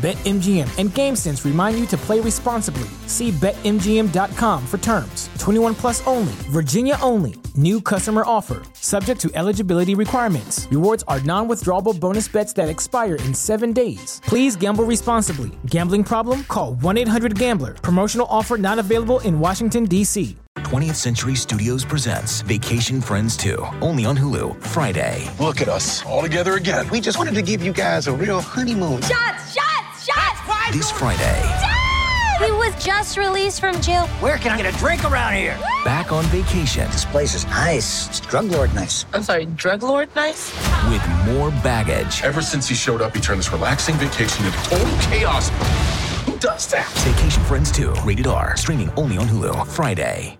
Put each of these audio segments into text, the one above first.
BetMGM and GameSense remind you to play responsibly. See BetMGM.com for terms. 21 plus only, Virginia only. New customer offer, subject to eligibility requirements. Rewards are non withdrawable bonus bets that expire in seven days. Please gamble responsibly. Gambling problem? Call 1 800 Gambler. Promotional offer not available in Washington, D.C. 20th Century Studios presents Vacation Friends 2, only on Hulu, Friday. Look at us, all together again. We just wanted to give you guys a real honeymoon. Shots, shots, shots! This Friday. Dad! He was just released from jail. Where can I get a drink around here? Back on vacation. This place is nice. It's drug lord nice. I'm sorry, drug lord nice? With more baggage. Ever since he showed up, he turned this relaxing vacation into total chaos. Who does that? Vacation Friends 2, rated R, streaming only on Hulu, Friday.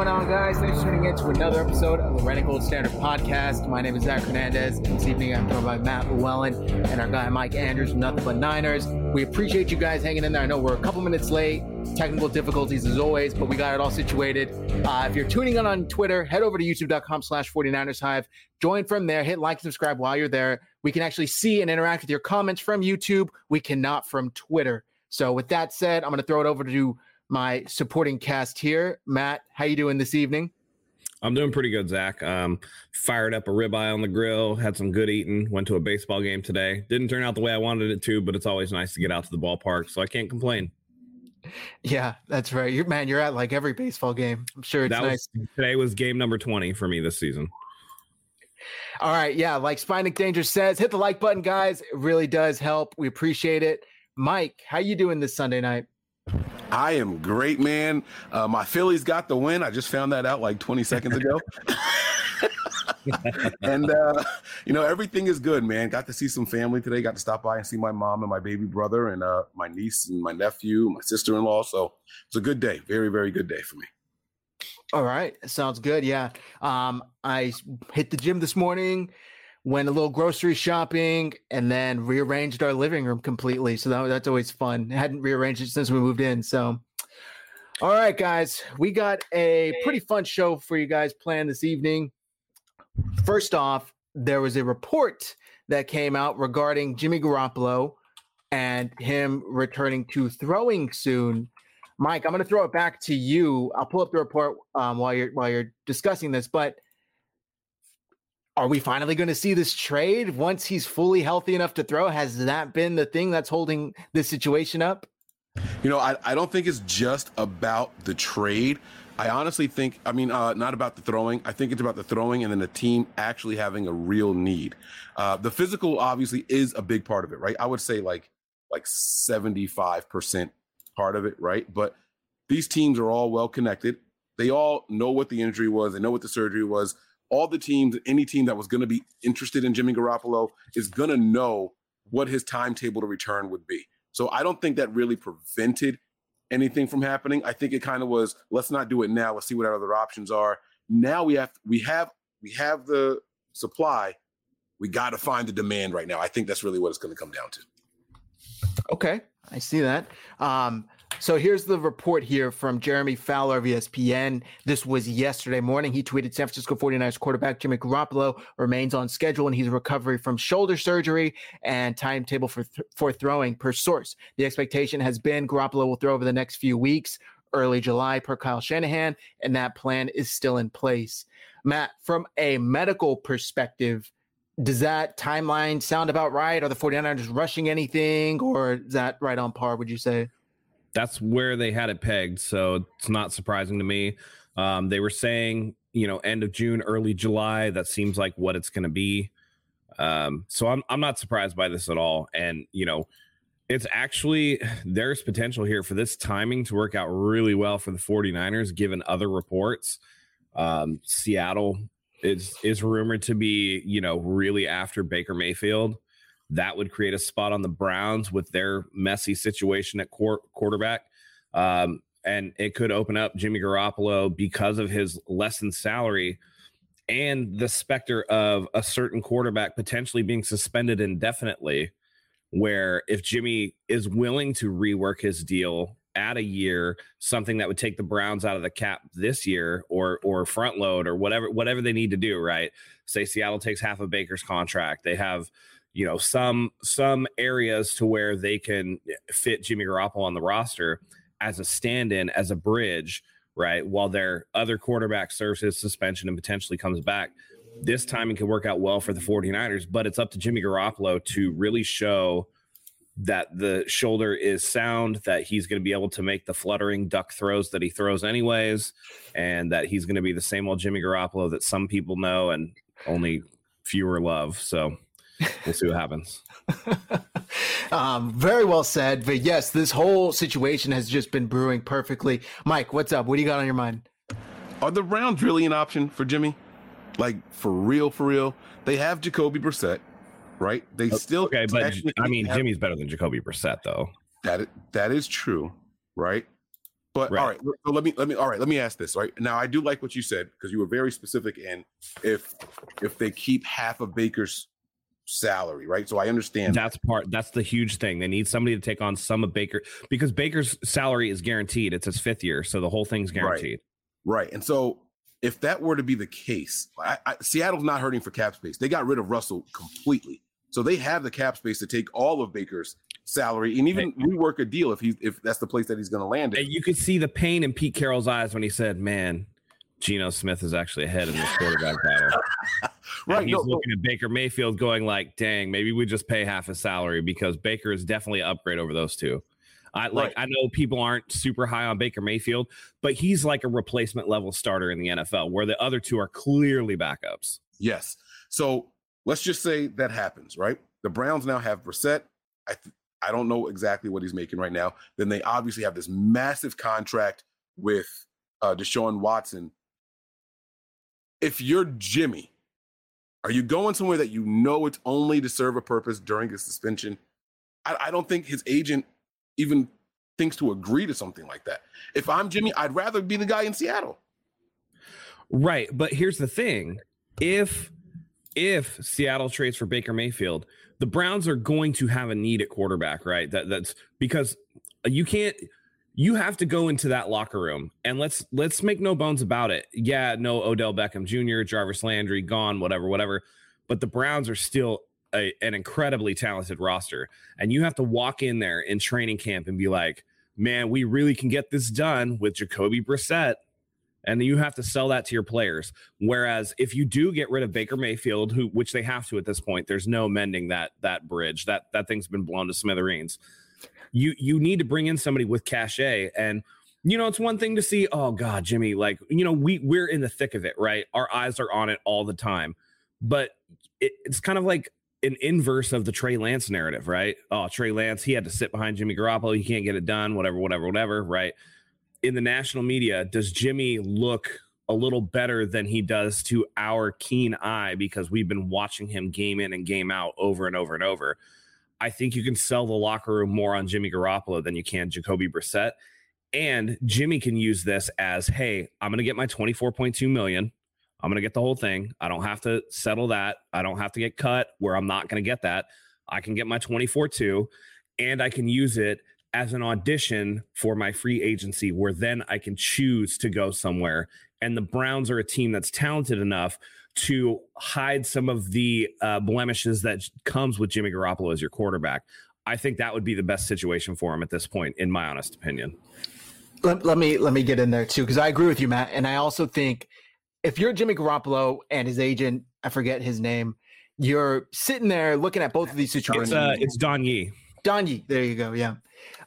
Going on, guys? Thanks for tuning in to another episode of the Red and Gold Standard Podcast. My name is Zach Hernandez, this evening I'm joined by Matt Llewellyn and our guy Mike Andrews from Nothing But Niners. We appreciate you guys hanging in there. I know we're a couple minutes late, technical difficulties as always, but we got it all situated. Uh, if you're tuning in on Twitter, head over to youtube.com slash 49ers Hive. Join from there, hit like and subscribe while you're there. We can actually see and interact with your comments from YouTube. We cannot from Twitter. So with that said, I'm going to throw it over to my supporting cast here. Matt, how you doing this evening? I'm doing pretty good, Zach. Um, fired up a ribeye on the grill, had some good eating, went to a baseball game today. Didn't turn out the way I wanted it to, but it's always nice to get out to the ballpark, so I can't complain. Yeah, that's right. You're man, you're at like every baseball game. I'm sure it's that nice. Was, today was game number 20 for me this season. All right, yeah, like Spinic Danger says, hit the like button, guys. It really does help. We appreciate it. Mike, how you doing this Sunday night? I am great, man. Uh, my Phillies got the win. I just found that out like 20 seconds ago. and uh, you know everything is good, man. Got to see some family today. Got to stop by and see my mom and my baby brother and uh, my niece and my nephew, my sister-in-law. So it's a good day. Very, very good day for me. All right, sounds good. Yeah, um, I hit the gym this morning, went a little grocery shopping, and then rearranged our living room completely. So that, that's always fun. I hadn't rearranged it since we moved in. So, all right, guys, we got a pretty fun show for you guys planned this evening. First off, there was a report that came out regarding Jimmy Garoppolo and him returning to throwing soon. Mike, I'm going to throw it back to you. I'll pull up the report um, while you're while you're discussing this. But are we finally going to see this trade once he's fully healthy enough to throw? Has that been the thing that's holding this situation up? You know, I, I don't think it's just about the trade. I honestly think, I mean, uh, not about the throwing. I think it's about the throwing and then the team actually having a real need. Uh, the physical obviously is a big part of it, right? I would say like like 75% part of it, right? But these teams are all well connected. They all know what the injury was, they know what the surgery was. All the teams, any team that was going to be interested in Jimmy Garoppolo is going to know what his timetable to return would be. So I don't think that really prevented anything from happening. I think it kind of was let's not do it now. Let's see what our other options are. Now we have we have we have the supply. We got to find the demand right now. I think that's really what it's going to come down to. Okay, I see that. Um, so here's the report here from Jeremy Fowler of ESPN. This was yesterday morning. He tweeted San Francisco 49ers quarterback Jimmy Garoppolo remains on schedule and he's recovery from shoulder surgery and timetable for, th- for throwing per source. The expectation has been Garoppolo will throw over the next few weeks, early July per Kyle Shanahan, and that plan is still in place. Matt, from a medical perspective, does that timeline sound about right? Are the 49ers rushing anything or is that right on par, would you say? That's where they had it pegged. So it's not surprising to me. Um, they were saying, you know, end of June, early July. That seems like what it's going to be. Um, so I'm I'm not surprised by this at all. And you know, it's actually there's potential here for this timing to work out really well for the 49ers, given other reports. Um, Seattle is is rumored to be, you know, really after Baker Mayfield. That would create a spot on the Browns with their messy situation at quar- quarterback. Um, and it could open up Jimmy Garoppolo because of his lessened salary and the specter of a certain quarterback potentially being suspended indefinitely. Where if Jimmy is willing to rework his deal add a year, something that would take the Browns out of the cap this year or or front load or whatever whatever they need to do, right? Say Seattle takes half of Baker's contract. They have you know some some areas to where they can fit Jimmy Garoppolo on the roster as a stand-in as a bridge right while their other quarterback serves his suspension and potentially comes back. This timing can work out well for the 49ers but it's up to Jimmy Garoppolo to really show that the shoulder is sound that he's going to be able to make the fluttering duck throws that he throws anyways and that he's going to be the same old Jimmy Garoppolo that some people know and only fewer love. So we'll see what happens. um, very well said. But yes, this whole situation has just been brewing perfectly. Mike, what's up? What do you got on your mind? Are the Browns really an option for Jimmy? Like for real, for real? They have Jacoby Brissett, right? They still okay, but I mean, have, Jimmy's better than Jacoby Brissett, though. That that is true, right? But right. all right, so let me let me all right, let me ask this. Right now, I do like what you said because you were very specific And if if they keep half of Baker's salary, right? So I understand that's part. That's the huge thing. They need somebody to take on some of Baker because Baker's salary is guaranteed. It's his fifth year, so the whole thing's guaranteed. Right. right. And so if that were to be the case, I, I, Seattle's not hurting for cap space. They got rid of Russell completely, so they have the cap space to take all of Baker's salary and even rework a deal if he if that's the place that he's going to land in. You could see the pain in Pete Carroll's eyes when he said, "Man, Geno Smith is actually ahead in this quarterback battle. right. he's no, looking no. at Baker Mayfield going like, dang, maybe we just pay half his salary because Baker is definitely an upgrade over those two. I like right. I know people aren't super high on Baker Mayfield, but he's like a replacement level starter in the NFL where the other two are clearly backups. Yes. So let's just say that happens, right? The Browns now have Brissett. I th- I don't know exactly what he's making right now. Then they obviously have this massive contract with uh, Deshaun Watson if you're Jimmy, are you going somewhere that you know it's only to serve a purpose during his suspension? I, I don't think his agent even thinks to agree to something like that. If I'm Jimmy, I'd rather be the guy in Seattle. Right, but here's the thing: if if Seattle trades for Baker Mayfield, the Browns are going to have a need at quarterback, right? That that's because you can't you have to go into that locker room and let's let's make no bones about it. Yeah, no Odell Beckham Jr., Jarvis Landry gone, whatever, whatever. But the Browns are still a, an incredibly talented roster, and you have to walk in there in training camp and be like, "Man, we really can get this done with Jacoby Brissett." And you have to sell that to your players. Whereas if you do get rid of Baker Mayfield, who which they have to at this point, there's no mending that that bridge. That that thing's been blown to smithereens you you need to bring in somebody with cachet and you know it's one thing to see oh god jimmy like you know we we're in the thick of it right our eyes are on it all the time but it, it's kind of like an inverse of the Trey Lance narrative, right? Oh, Trey Lance, he had to sit behind Jimmy Garoppolo. He can't get it done, whatever, whatever, whatever, right? In the national media, does Jimmy look a little better than he does to our keen eye because we've been watching him game in and game out over and over and over? I think you can sell the locker room more on Jimmy Garoppolo than you can Jacoby Brissett. And Jimmy can use this as, hey, I'm going to get my 24.2 million. I'm going to get the whole thing. I don't have to settle that. I don't have to get cut where I'm not going to get that. I can get my 24.2 and I can use it as an audition for my free agency where then I can choose to go somewhere. And the Browns are a team that's talented enough to hide some of the uh, blemishes that comes with Jimmy Garoppolo as your quarterback. I think that would be the best situation for him at this point, in my honest opinion. Let, let me let me get in there too, because I agree with you, Matt, and I also think if you're Jimmy Garoppolo and his agent, I forget his name, you're sitting there looking at both of these situations. It's, uh, it's Don Yee. Donnie, there you go. Yeah.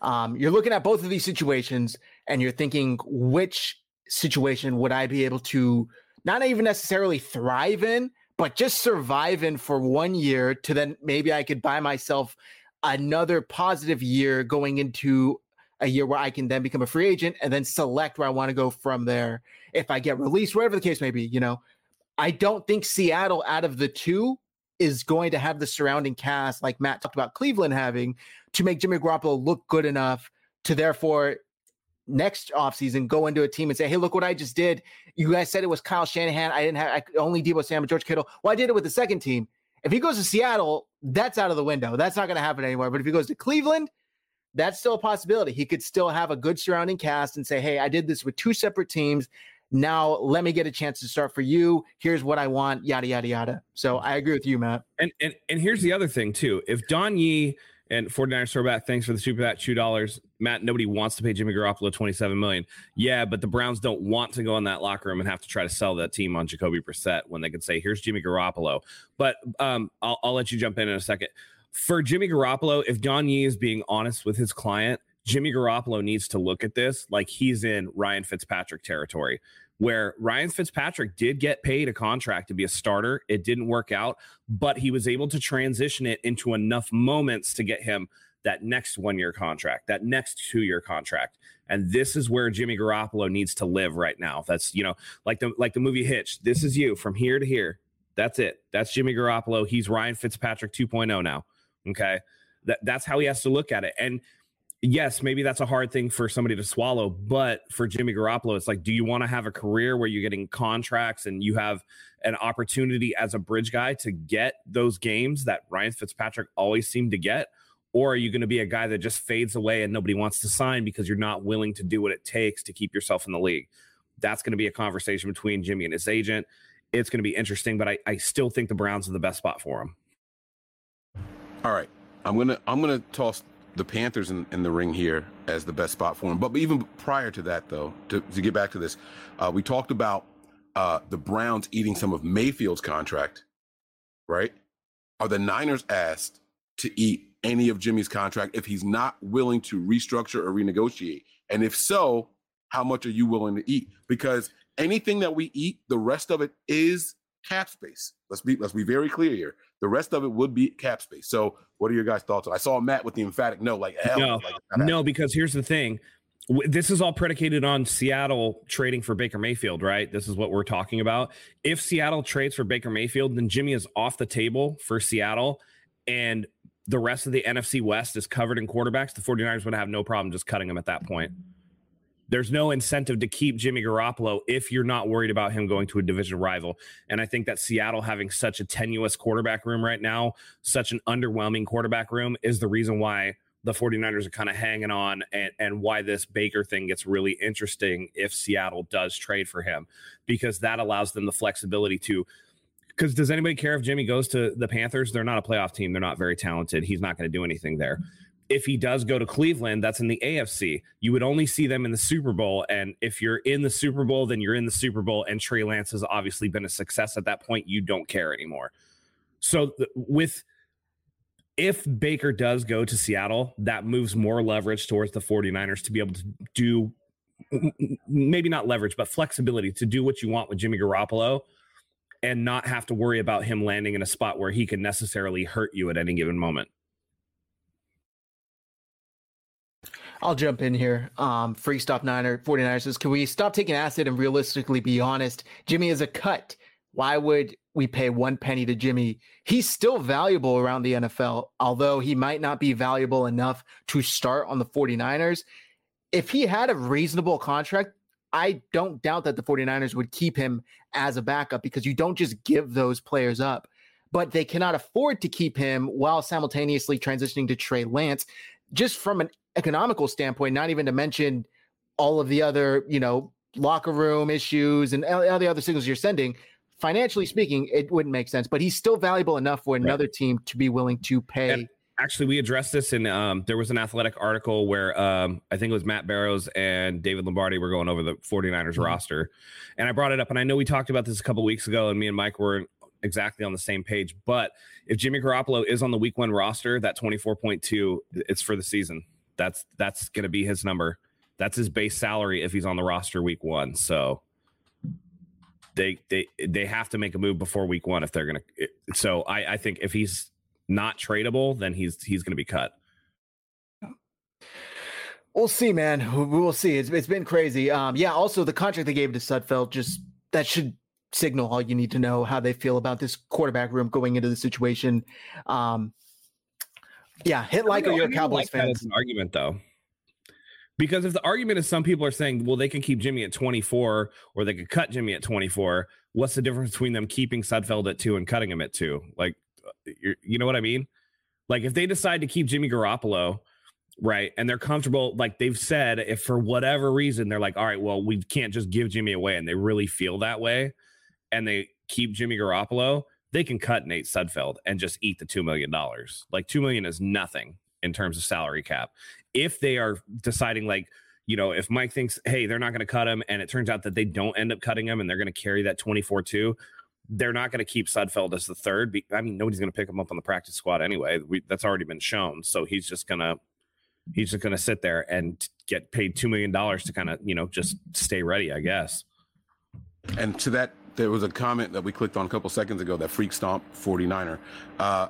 Um, you're looking at both of these situations and you're thinking, which situation would I be able to not even necessarily thrive in, but just survive in for one year to then maybe I could buy myself another positive year going into a year where I can then become a free agent and then select where I want to go from there. If I get released, whatever the case may be, you know, I don't think Seattle out of the two is going to have the surrounding cast like Matt talked about Cleveland having to make Jimmy Garoppolo look good enough to therefore next offseason go into a team and say, Hey, look what I just did. You guys said it was Kyle Shanahan. I didn't have I, only Deebo Samuel, George Kittle. Well, I did it with the second team. If he goes to Seattle, that's out of the window. That's not going to happen anymore. But if he goes to Cleveland, that's still a possibility. He could still have a good surrounding cast and say, Hey, I did this with two separate teams. Now let me get a chance to start for you. Here's what I want, yada yada yada. So mm. I agree with you, Matt. And and and here's the other thing too. If Don Yee and 49 back, thanks for the super that two dollars. Matt, nobody wants to pay Jimmy Garoppolo 27 million. Yeah, but the Browns don't want to go in that locker room and have to try to sell that team on Jacoby Brissett when they could say, here's Jimmy Garoppolo. But um, I'll, I'll let you jump in in a second. For Jimmy Garoppolo, if Don Yee is being honest with his client, Jimmy Garoppolo needs to look at this like he's in Ryan Fitzpatrick territory where Ryan Fitzpatrick did get paid a contract to be a starter. It didn't work out, but he was able to transition it into enough moments to get him that next one year contract, that next two year contract. And this is where Jimmy Garoppolo needs to live right now. That's, you know, like the like the movie Hitch. This is you from here to here. That's it. That's Jimmy Garoppolo. He's Ryan Fitzpatrick 2.0 now. Okay. That that's how he has to look at it. And yes, maybe that's a hard thing for somebody to swallow, but for Jimmy Garoppolo, it's like, do you want to have a career where you're getting contracts and you have an opportunity as a bridge guy to get those games that Ryan Fitzpatrick always seemed to get? Or are you going to be a guy that just fades away and nobody wants to sign because you're not willing to do what it takes to keep yourself in the league? That's going to be a conversation between Jimmy and his agent. It's going to be interesting, but I, I still think the Browns are the best spot for him. All right. I'm gonna I'm gonna toss the Panthers in, in, the ring here as the best spot for him. But even prior to that, though, to, to get back to this, uh, we talked about uh, the Browns eating some of Mayfield's contract, right? Are the Niners asked to eat any of Jimmy's contract if he's not willing to restructure or renegotiate? And if so, how much are you willing to eat? Because anything that we eat, the rest of it is cap space. Let's be let's be very clear here. The rest of it would be cap space. So, what are your guys' thoughts? I saw Matt with the emphatic no, like no, like, no, because here's the thing. This is all predicated on Seattle trading for Baker Mayfield, right? This is what we're talking about. If Seattle trades for Baker Mayfield, then Jimmy is off the table for Seattle, and the rest of the NFC West is covered in quarterbacks. The 49ers would have no problem just cutting him at that point. There's no incentive to keep Jimmy Garoppolo if you're not worried about him going to a division rival. And I think that Seattle having such a tenuous quarterback room right now, such an underwhelming quarterback room, is the reason why the 49ers are kind of hanging on and, and why this Baker thing gets really interesting if Seattle does trade for him, because that allows them the flexibility to. Because does anybody care if Jimmy goes to the Panthers? They're not a playoff team. They're not very talented. He's not going to do anything there if he does go to Cleveland, that's in the AFC. You would only see them in the Super Bowl. And if you're in the Super Bowl, then you're in the Super Bowl. And Trey Lance has obviously been a success at that point. You don't care anymore. So, with if Baker does go to Seattle, that moves more leverage towards the 49ers to be able to do maybe not leverage, but flexibility to do what you want with Jimmy Garoppolo and not have to worry about him landing in a spot where he can necessarily hurt you at any given moment. I'll jump in here. Um, Free Stop Niner 49ers says, Can we stop taking acid and realistically be honest? Jimmy is a cut. Why would we pay one penny to Jimmy? He's still valuable around the NFL, although he might not be valuable enough to start on the 49ers. If he had a reasonable contract, I don't doubt that the 49ers would keep him as a backup because you don't just give those players up. But they cannot afford to keep him while simultaneously transitioning to Trey Lance. Just from an economical standpoint, not even to mention all of the other, you know, locker room issues and all the other signals you're sending. Financially speaking, it wouldn't make sense, but he's still valuable enough for another right. team to be willing to pay. And actually, we addressed this in um, there was an athletic article where um, I think it was Matt Barrows and David Lombardi were going over the 49ers mm-hmm. roster. And I brought it up, and I know we talked about this a couple weeks ago, and me and Mike were exactly on the same page. But if Jimmy Garoppolo is on the week one roster, that 24.2, it's for the season. That's that's gonna be his number. That's his base salary if he's on the roster week one. So they they they have to make a move before week one if they're gonna so I, I think if he's not tradable, then he's he's gonna be cut. We'll see, man. We will see. It's it's been crazy. Um, yeah. Also, the contract they gave to Sudfeld just that should signal all you need to know how they feel about this quarterback room going into the situation. Um, yeah, hit like or you're a Cowboys like fan. That's an argument though. Because if the argument is some people are saying, well, they can keep Jimmy at 24 or they could cut Jimmy at 24, what's the difference between them keeping Sudfeld at two and cutting him at two? Like, uh, you know what I mean? Like, if they decide to keep Jimmy Garoppolo, right, and they're comfortable, like they've said, if for whatever reason they're like, all right, well, we can't just give Jimmy away, and they really feel that way, and they keep Jimmy Garoppolo, they can cut Nate Sudfeld and just eat the $2 million. Like, 2 million is nothing in terms of salary cap. If they are deciding, like, you know, if Mike thinks, hey, they're not going to cut him, and it turns out that they don't end up cutting him and they're going to carry that 24 2, they're not going to keep Sudfeld as the third. I mean, nobody's going to pick him up on the practice squad anyway. We, that's already been shown. So he's just going to. He's just going to sit there and get paid $2 million to kind of, you know, just stay ready, I guess. And to that there was a comment that we clicked on a couple seconds ago that freak stomp 49er. Uh,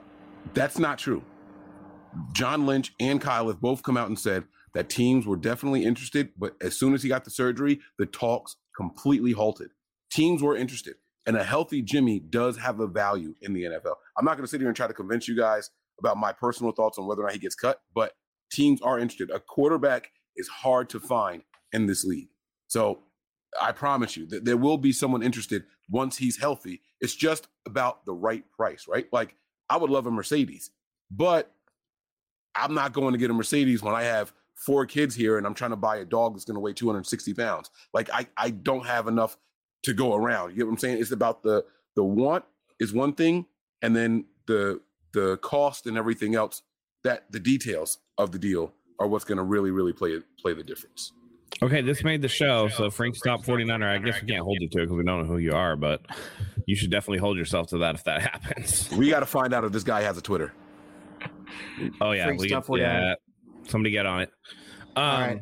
that's not true. John Lynch and Kyle have both come out and said that teams were definitely interested, but as soon as he got the surgery, the talks completely halted. Teams were interested, and a healthy Jimmy does have a value in the NFL. I'm not going to sit here and try to convince you guys about my personal thoughts on whether or not he gets cut, but teams are interested. A quarterback is hard to find in this league. So I promise you that there will be someone interested once he's healthy. It's just about the right price, right? Like I would love a Mercedes, but I'm not going to get a Mercedes when I have four kids here and I'm trying to buy a dog that's going to weigh 260 pounds. Like I, I don't have enough to go around. You get what I'm saying? It's about the the want is one thing, and then the the cost and everything else. That the details of the deal are what's going to really, really play play the difference. Okay, this made the show. So Frank Stop 49er, I guess we can't hold you to it because we don't know who you are, but you should definitely hold yourself to that if that happens. We got to find out if this guy has a Twitter. Oh yeah, Frank we get, yeah. Somebody get on it. Um, All right.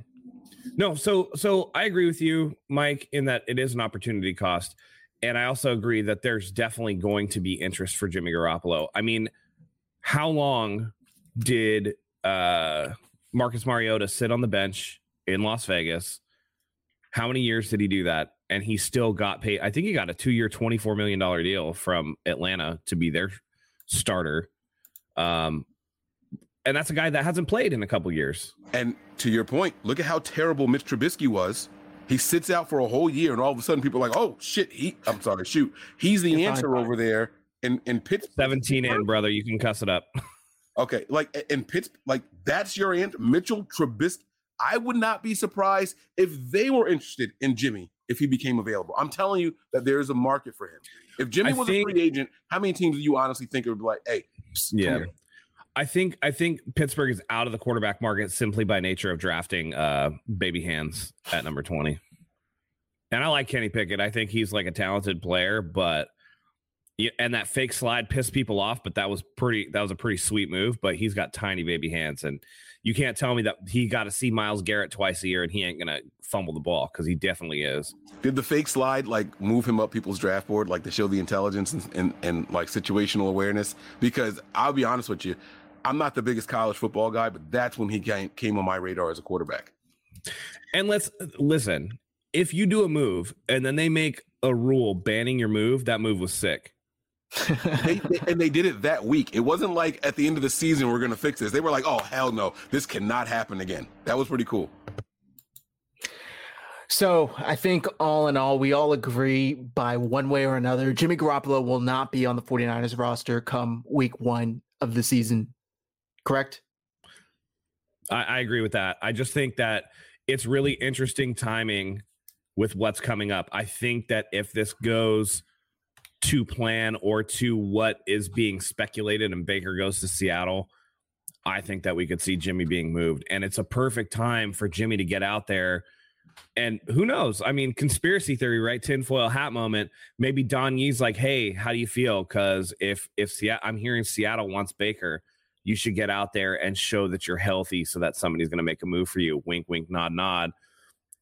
No, so so I agree with you, Mike, in that it is an opportunity cost, and I also agree that there's definitely going to be interest for Jimmy Garoppolo. I mean, how long did uh, Marcus Mariota sit on the bench in Las Vegas. How many years did he do that? And he still got paid. I think he got a two year, $24 million deal from Atlanta to be their starter. Um, and that's a guy that hasn't played in a couple years. And to your point, look at how terrible Mitch Trubisky was. He sits out for a whole year, and all of a sudden, people are like, "Oh shit!" He, I'm sorry, shoot, he's the answer over there in in Pittsburgh. 17 in, brother. You can cuss it up. okay, like in Pitts, like that's your answer, Mitchell Trubisky. I would not be surprised if they were interested in Jimmy if he became available. I'm telling you that there is a market for him. If Jimmy I was think, a free agent, how many teams do you honestly think would be like, hey, yeah. I think I think Pittsburgh is out of the quarterback market simply by nature of drafting uh, baby hands at number 20. And I like Kenny Pickett. I think he's like a talented player, but and that fake slide pissed people off, but that was pretty that was a pretty sweet move, but he's got tiny baby hands and you can't tell me that he got to see Myles Garrett twice a year and he ain't gonna fumble the ball because he definitely is. Did the fake slide like move him up people's draft board, like to show the intelligence and, and, and like situational awareness? Because I'll be honest with you, I'm not the biggest college football guy, but that's when he came, came on my radar as a quarterback. And let's listen. If you do a move and then they make a rule banning your move, that move was sick they, they, and they did it that week. It wasn't like at the end of the season we're going to fix this. They were like, "Oh hell no, this cannot happen again." That was pretty cool. So I think all in all, we all agree by one way or another, Jimmy Garoppolo will not be on the 49ers roster come week one of the season. Correct? I, I agree with that. I just think that it's really interesting timing with what's coming up. I think that if this goes to plan or to what is being speculated and Baker goes to Seattle, I think that we could see Jimmy being moved. And it's a perfect time for Jimmy to get out there And who knows? I mean, conspiracy theory, right? Tinfoil hat moment. Maybe Don Yee's like, "Hey, how do you feel?" Because if if Seattle, I'm hearing Seattle wants Baker, you should get out there and show that you're healthy, so that somebody's going to make a move for you. Wink, wink, nod, nod.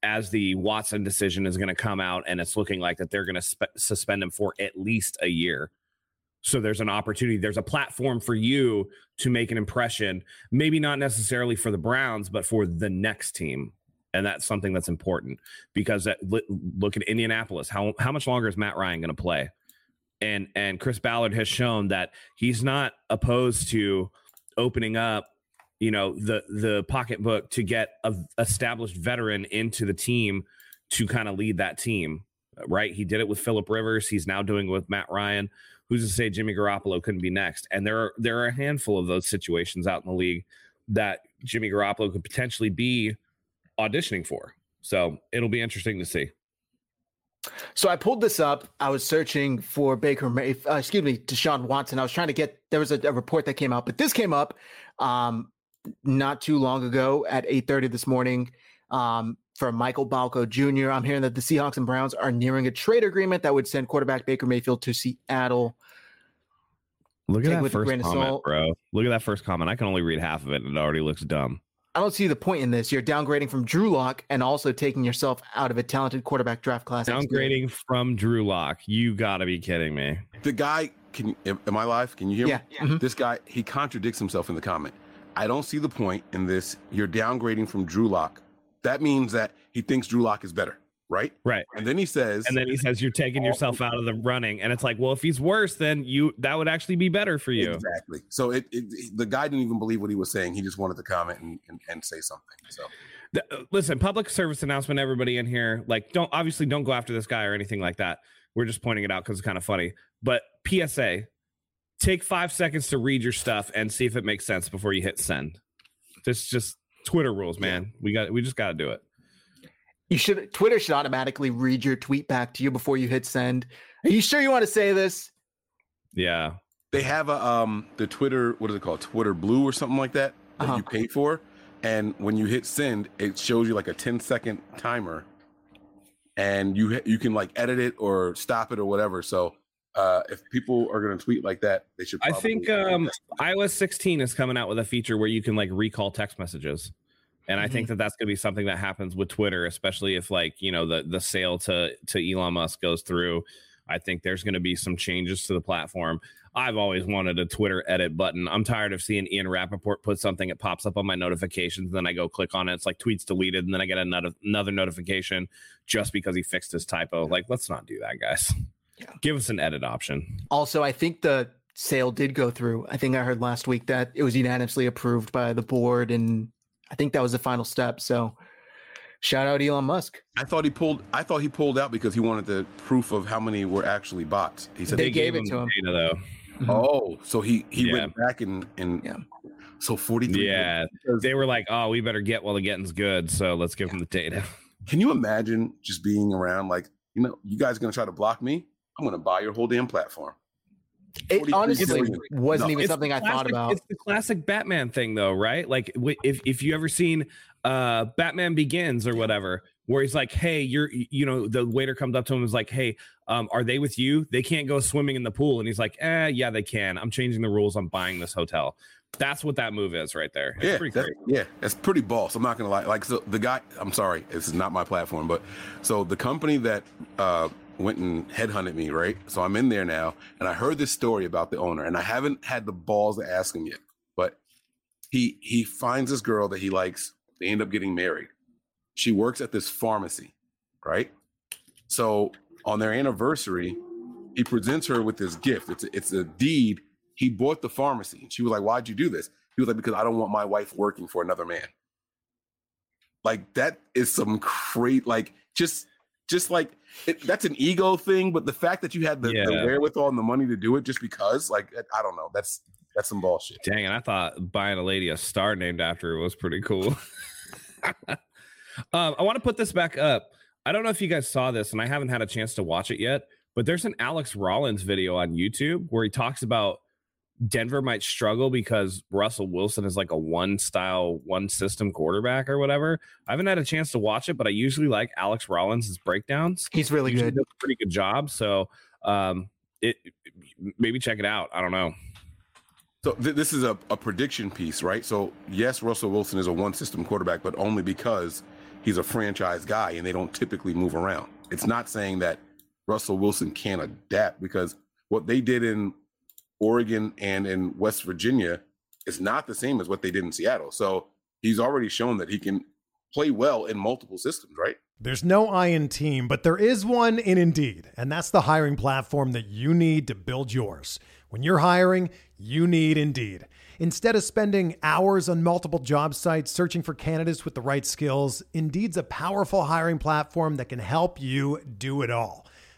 As the Watson decision is going to come out, and it's looking like that they're going to spe- suspend him for at least a year. So there's an opportunity. There's a platform for you to make an impression. Maybe not necessarily for the Browns, but for the next team and that's something that's important because that, look at Indianapolis. How how much longer is Matt Ryan going to play? And and Chris Ballard has shown that he's not opposed to opening up, you know, the the pocketbook to get a established veteran into the team to kind of lead that team. Right? He did it with Philip Rivers. He's now doing it with Matt Ryan. Who's to say Jimmy Garoppolo couldn't be next? And there are there are a handful of those situations out in the league that Jimmy Garoppolo could potentially be auditioning for. So it'll be interesting to see. So I pulled this up. I was searching for Baker, May, uh, excuse me, Deshaun Watson. I was trying to get there was a, a report that came out, but this came up um, not too long ago at 8:30 this morning um, from Michael Balco Jr. I'm hearing that the Seahawks and Browns are nearing a trade agreement that would send quarterback Baker Mayfield to Seattle. Look at Take that first comment, bro. Look at that first comment. I can only read half of it, and it already looks dumb. I don't see the point in this. You're downgrading from Drew Lock and also taking yourself out of a talented quarterback draft class. Downgrading from Drew Lock. You got to be kidding me. The guy, can am I live? Can you hear yeah. me? Yeah. Mm-hmm. This guy, he contradicts himself in the comment. I don't see the point in this. You're downgrading from Drew Lock. That means that he thinks Drew Lock is better right? Right. And then he says, and then he says, you're taking yourself out of the running, and it's like, well, if he's worse, then you that would actually be better for you. Exactly. So it, it the guy didn't even believe what he was saying. He just wanted to comment and, and, and say something. So. The, uh, listen, public service announcement, everybody in here, like, don't obviously don't go after this guy or anything like that. We're just pointing it out because it's kind of funny. But PSA, take five seconds to read your stuff and see if it makes sense before you hit send. This just Twitter rules, man. We got we just got to do it. You should Twitter should automatically read your tweet back to you before you hit send. Are you sure you want to say this? Yeah. They have a um the Twitter what is it called? Twitter Blue or something like that that uh-huh. you pay for. And when you hit send, it shows you like a 10 second timer and you you can like edit it or stop it or whatever. So uh, if people are going to tweet like that, they should. I think um, iOS 16 is coming out with a feature where you can like recall text messages and I think mm-hmm. that that's going to be something that happens with Twitter, especially if like you know the the sale to to Elon Musk goes through. I think there's going to be some changes to the platform. I've always wanted a Twitter edit button. I'm tired of seeing Ian Rapoport put something, it pops up on my notifications, and then I go click on it. It's like tweets deleted, and then I get another another notification just because he fixed his typo. Like, let's not do that, guys. Yeah. Give us an edit option. Also, I think the sale did go through. I think I heard last week that it was unanimously approved by the board and I think that was the final step. So shout out Elon Musk. I thought he pulled. I thought he pulled out because he wanted the proof of how many were actually bots. He said they, they gave, gave, it to him. Data, though. Mm-hmm. Oh, so he he yeah. went back and and yeah. So forty three. Yeah, they were like, oh, we better get while the getting's good. So let's give yeah. him the data. Can you imagine just being around like you know you guys gonna try to block me? I'm gonna buy your whole damn platform. It honestly wasn't no. even it's something I thought about. It's the classic Batman thing, though, right? Like, if if you ever seen uh Batman Begins or whatever, where he's like, "Hey, you're," you know, the waiter comes up to him and is like, "Hey, um, are they with you? They can't go swimming in the pool." And he's like, "Eh, yeah, they can. I'm changing the rules. I'm buying this hotel." That's what that move is right there. It's yeah, that's, yeah, that's pretty boss. I'm not gonna lie. Like, so the guy. I'm sorry, this is not my platform, but so the company that uh went and headhunted me, right? So I'm in there now, and I heard this story about the owner, and I haven't had the balls to ask him yet. But he he finds this girl that he likes. They end up getting married. She works at this pharmacy, right? So on their anniversary, he presents her with this gift. It's a, it's a deed. He bought the pharmacy. She was like, "Why'd you do this?" He was like, "Because I don't want my wife working for another man." Like that is some great, like just just like it, that's an ego thing, but the fact that you had the, yeah. the, wherewithal and the money to do it just because, like, I don't know, that's that's some bullshit. Dang it! I thought buying a lady a star named after her was pretty cool. um, I want to put this back up. I don't know if you guys saw this, and I haven't had a chance to watch it yet. But there's an Alex Rollins video on YouTube where he talks about Denver might struggle because Russell Wilson is like a one style, one system quarterback or whatever. I haven't had a chance to watch it, but I usually like Alex Rollins' breakdowns. He's really Usually good. does a pretty good job. So um, it maybe check it out. I don't know. So th- this is a, a prediction piece, right? So yes, Russell Wilson is a one system quarterback, but only because he's a franchise guy and they don't typically move around. It's not saying that Russell Wilson can't adapt because what they did in Oregon and in West Virginia is not the same as what they did in Seattle. So he's already shown that he can play well in multiple systems, right? There's no I in team, but there is one in Indeed, and that's the hiring platform that you need to build yours. When you're hiring, you need Indeed. Instead of spending hours on multiple job sites searching for candidates with the right skills, Indeed's a powerful hiring platform that can help you do it all.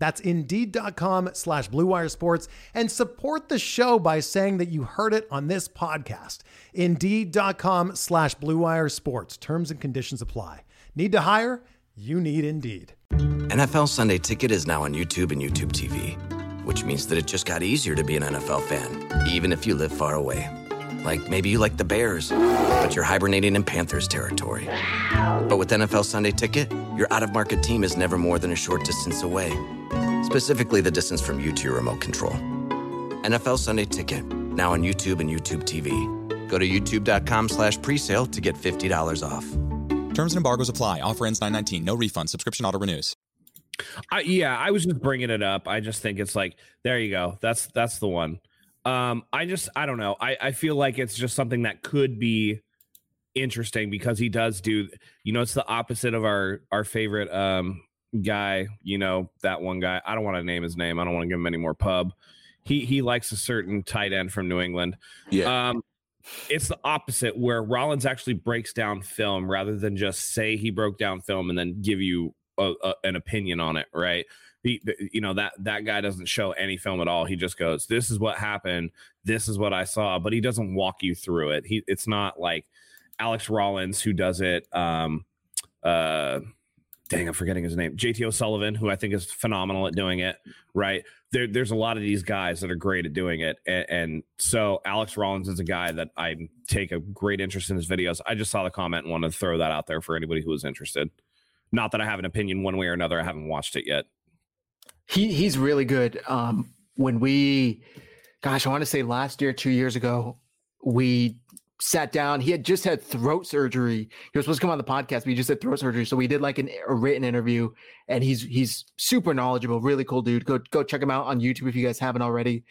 That's Indeed.com slash Sports and support the show by saying that you heard it on this podcast. Indeed.com slash Sports. Terms and conditions apply. Need to hire? You need Indeed. NFL Sunday Ticket is now on YouTube and YouTube TV, which means that it just got easier to be an NFL fan, even if you live far away. Like maybe you like the Bears, but you're hibernating in Panthers territory. But with NFL Sunday Ticket, your out of market team is never more than a short distance away, specifically the distance from you to your remote control. NFL Sunday Ticket, now on YouTube and YouTube TV. Go to youtube.com slash presale to get $50 off. Terms and embargoes apply. Offer ends 919. No refund. Subscription auto renews. I, yeah, I was just bringing it up. I just think it's like there you go. That's that's the one. Um, I just I don't know. I I feel like it's just something that could be interesting because he does do. You know, it's the opposite of our our favorite um guy. You know that one guy. I don't want to name his name. I don't want to give him any more pub. He he likes a certain tight end from New England. Yeah. Um, it's the opposite where Rollins actually breaks down film rather than just say he broke down film and then give you a, a, an opinion on it, right? He, you know that that guy doesn't show any film at all. He just goes, "This is what happened. This is what I saw," but he doesn't walk you through it. He it's not like Alex Rollins who does it. Um, uh, dang, I'm forgetting his name. JT O'Sullivan, who I think is phenomenal at doing it. Right there, there's a lot of these guys that are great at doing it, and, and so Alex Rollins is a guy that I take a great interest in his videos. I just saw the comment and wanted to throw that out there for anybody who was interested. Not that I have an opinion one way or another. I haven't watched it yet. He he's really good. Um, when we, gosh, I want to say last year, two years ago, we sat down. He had just had throat surgery. He was supposed to come on the podcast, but he just had throat surgery. So we did like an, a written interview, and he's he's super knowledgeable, really cool dude. Go go check him out on YouTube if you guys haven't already.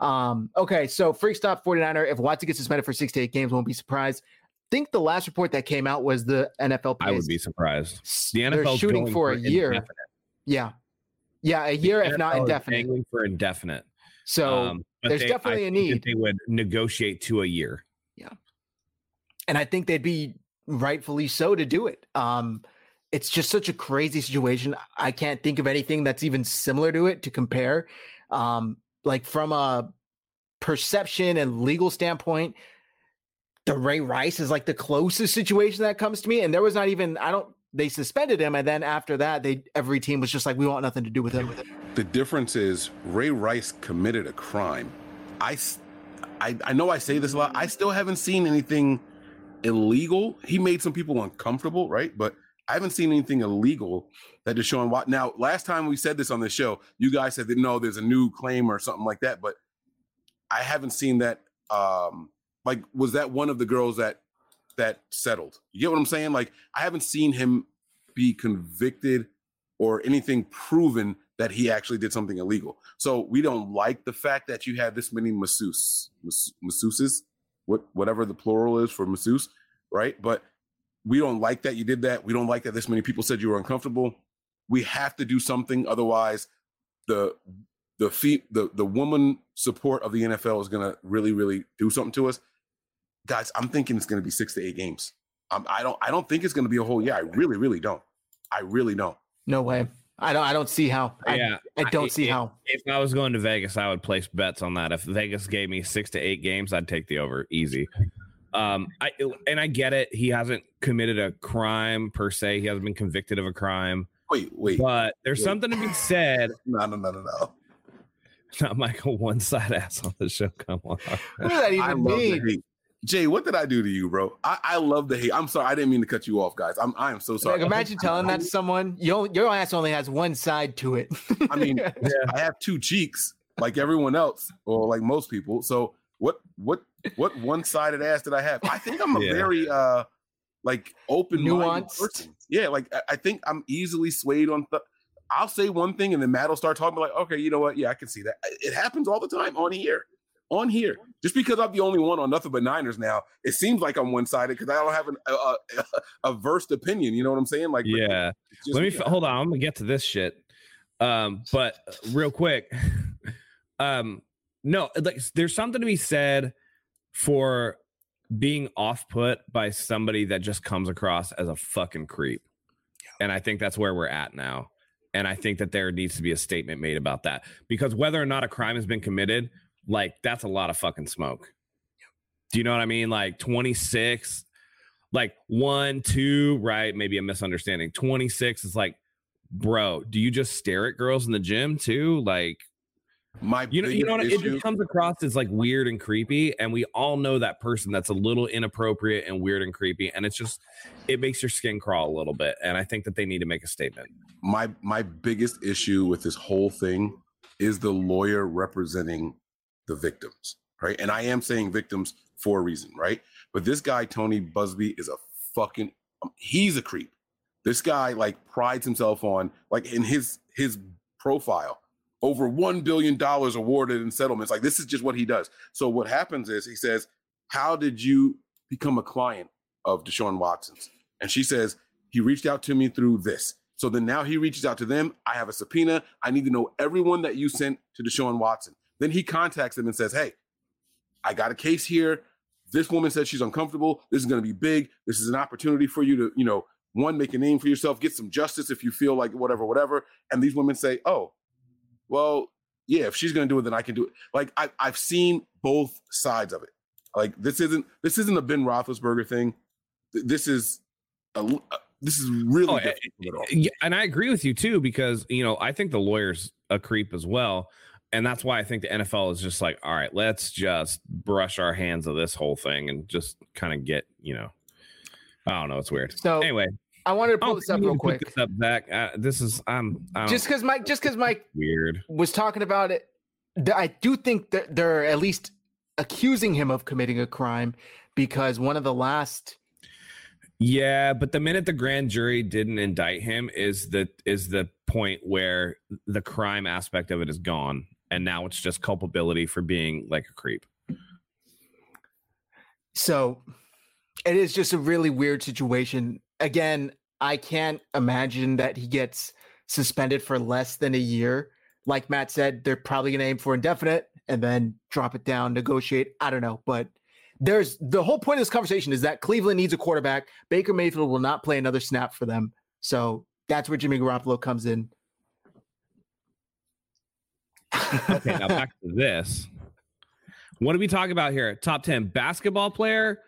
Um, okay, so freak stop 49er. If Watson gets suspended for six to eight games, won't be surprised. think the last report that came out was the NFL. I would be surprised. The NFL shooting for a year. Indefinite. Yeah, yeah, a year if not indefinite. for indefinite. So Um, there's they- definitely I a need. They would negotiate to a year. Yeah, and I think they'd be rightfully so to do it. Um, it's just such a crazy situation. I can't think of anything that's even similar to it to compare. Um, like from a perception and legal standpoint, the Ray Rice is like the closest situation that comes to me. And there was not even I don't. They suspended him, and then after that, they every team was just like, we want nothing to do with him. The difference is Ray Rice committed a crime. I, I know I say this a lot. I still haven't seen anything illegal. He made some people uncomfortable, right? But I haven't seen anything illegal that is showing what. Now, last time we said this on the show, you guys said that no, there's a new claim or something like that. But I haven't seen that. Um, like, was that one of the girls that that settled? You get what I'm saying? Like, I haven't seen him be convicted or anything proven that he actually did something illegal. So we don't like the fact that you have this many masseuse, mas- masseuses, what whatever the plural is for masseuse, right? But we don't like that you did that. We don't like that this many people said you were uncomfortable. We have to do something, otherwise, the the fee the the woman support of the NFL is gonna really really do something to us, guys. I'm thinking it's gonna be six to eight games. Um, I don't I don't think it's gonna be a whole year. I really really don't. I really don't. No way. I don't. I don't see how. I, yeah, I don't see if, how. If I was going to Vegas, I would place bets on that. If Vegas gave me six to eight games, I'd take the over easy. Um, I and I get it. He hasn't committed a crime per se. He hasn't been convicted of a crime. Wait, wait. But there's wait. something to be said. No, no, no, no, no. Not Michael one side ass on the show. Come on. What does that I even love the mean? Hate. Jay, what did I do to you, bro? I, I love the hate. I'm sorry. I didn't mean to cut you off, guys. I'm I am so sorry. Like, imagine telling that to someone. Your your ass only has one side to it. I mean, I have two cheeks like everyone else, or like most people. So what what what one sided ass did I have? I think I'm a Yeah. very uh like open Nuanced. person. Yeah, like I- I think I'm easily swayed on. Th- I'll say one thing and then Matt will start talking like, okay, you know what? Yeah, I can see that. It happens all the time on here. On here, just because I'm the only one on nothing but Niners now, it seems like I'm one sided because I don't have an, a, a, a versed opinion. You know what I'm saying? Like, Yeah. just Let me me. f- hold on. I'm gonna get to this shit. Um, but real quick, um, no, like there's something to be said for being off put by somebody that just comes across as a fucking creep. And I think that's where we're at now. And I think that there needs to be a statement made about that because whether or not a crime has been committed, like that's a lot of fucking smoke. Do you know what I mean? Like 26, like one, two, right? Maybe a misunderstanding. 26 is like, bro, do you just stare at girls in the gym too? Like, My you know, you know what? biggest It just comes across as like weird and creepy, and we all know that person that's a little inappropriate and weird and creepy, and it's just it makes your skin crawl a little bit. And I think that they need to make a statement. my my biggest issue with this whole thing is the lawyer representing the victims, right? And I am saying victims for a reason, right? But this guy Tony Buzbee is a fucking um, he's a creep. This guy like prides himself on like in his his profile over 1 billion dollars awarded in settlements. Like this is just what he does. So what happens is he says, "How did you become a client of Deshaun Watson's?" And she says, "He reached out to me through this." So then now he reaches out to them. I have a subpoena. I need to know everyone that you sent to Deshaun Watson. Then he contacts them and says, Hey, I got a case here. This woman said she's uncomfortable. This is going to be big. This is an opportunity for you to, you know, one, make a name for yourself, get some justice if you feel like whatever, whatever. And these women say, Oh, well, yeah, if she's going to do it, then I can do it. Like I, I've seen both sides of it. Like this isn't this isn't a Ben Roethlisberger thing. This is a, uh, this is really Oh, it all. And I agree with you too because you know I think the lawyer's a creep as well, and that's why I think the NFL is just like, all right, let's just brush our hands of this whole thing and just kind of get you know, I don't know, it's weird. So anyway, I wanted to I pull this up real need to pick quick. This up, Zach. Uh, this is I'm I don't, Just because Mike, just because Mike weird. was talking about it, I do think that they're at least accusing him of committing a crime because one of the last Yeah, but the minute the grand jury didn't indict him is the is the point where the crime aspect of it is gone, and now it's just culpability for being like a creep. So it is just a really weird situation. Again, I can't imagine that he gets suspended for less than a year. Like Matt said, they're probably going to aim for indefinite and then drop it down, negotiate. I don't know. But there's the whole point of this conversation is that Cleveland needs a quarterback. Baker Mayfield will not play another snap for them. So that's where Jimmy Garoppolo comes in. Okay, now back to this. What do we talk about here? Top 10 basketball player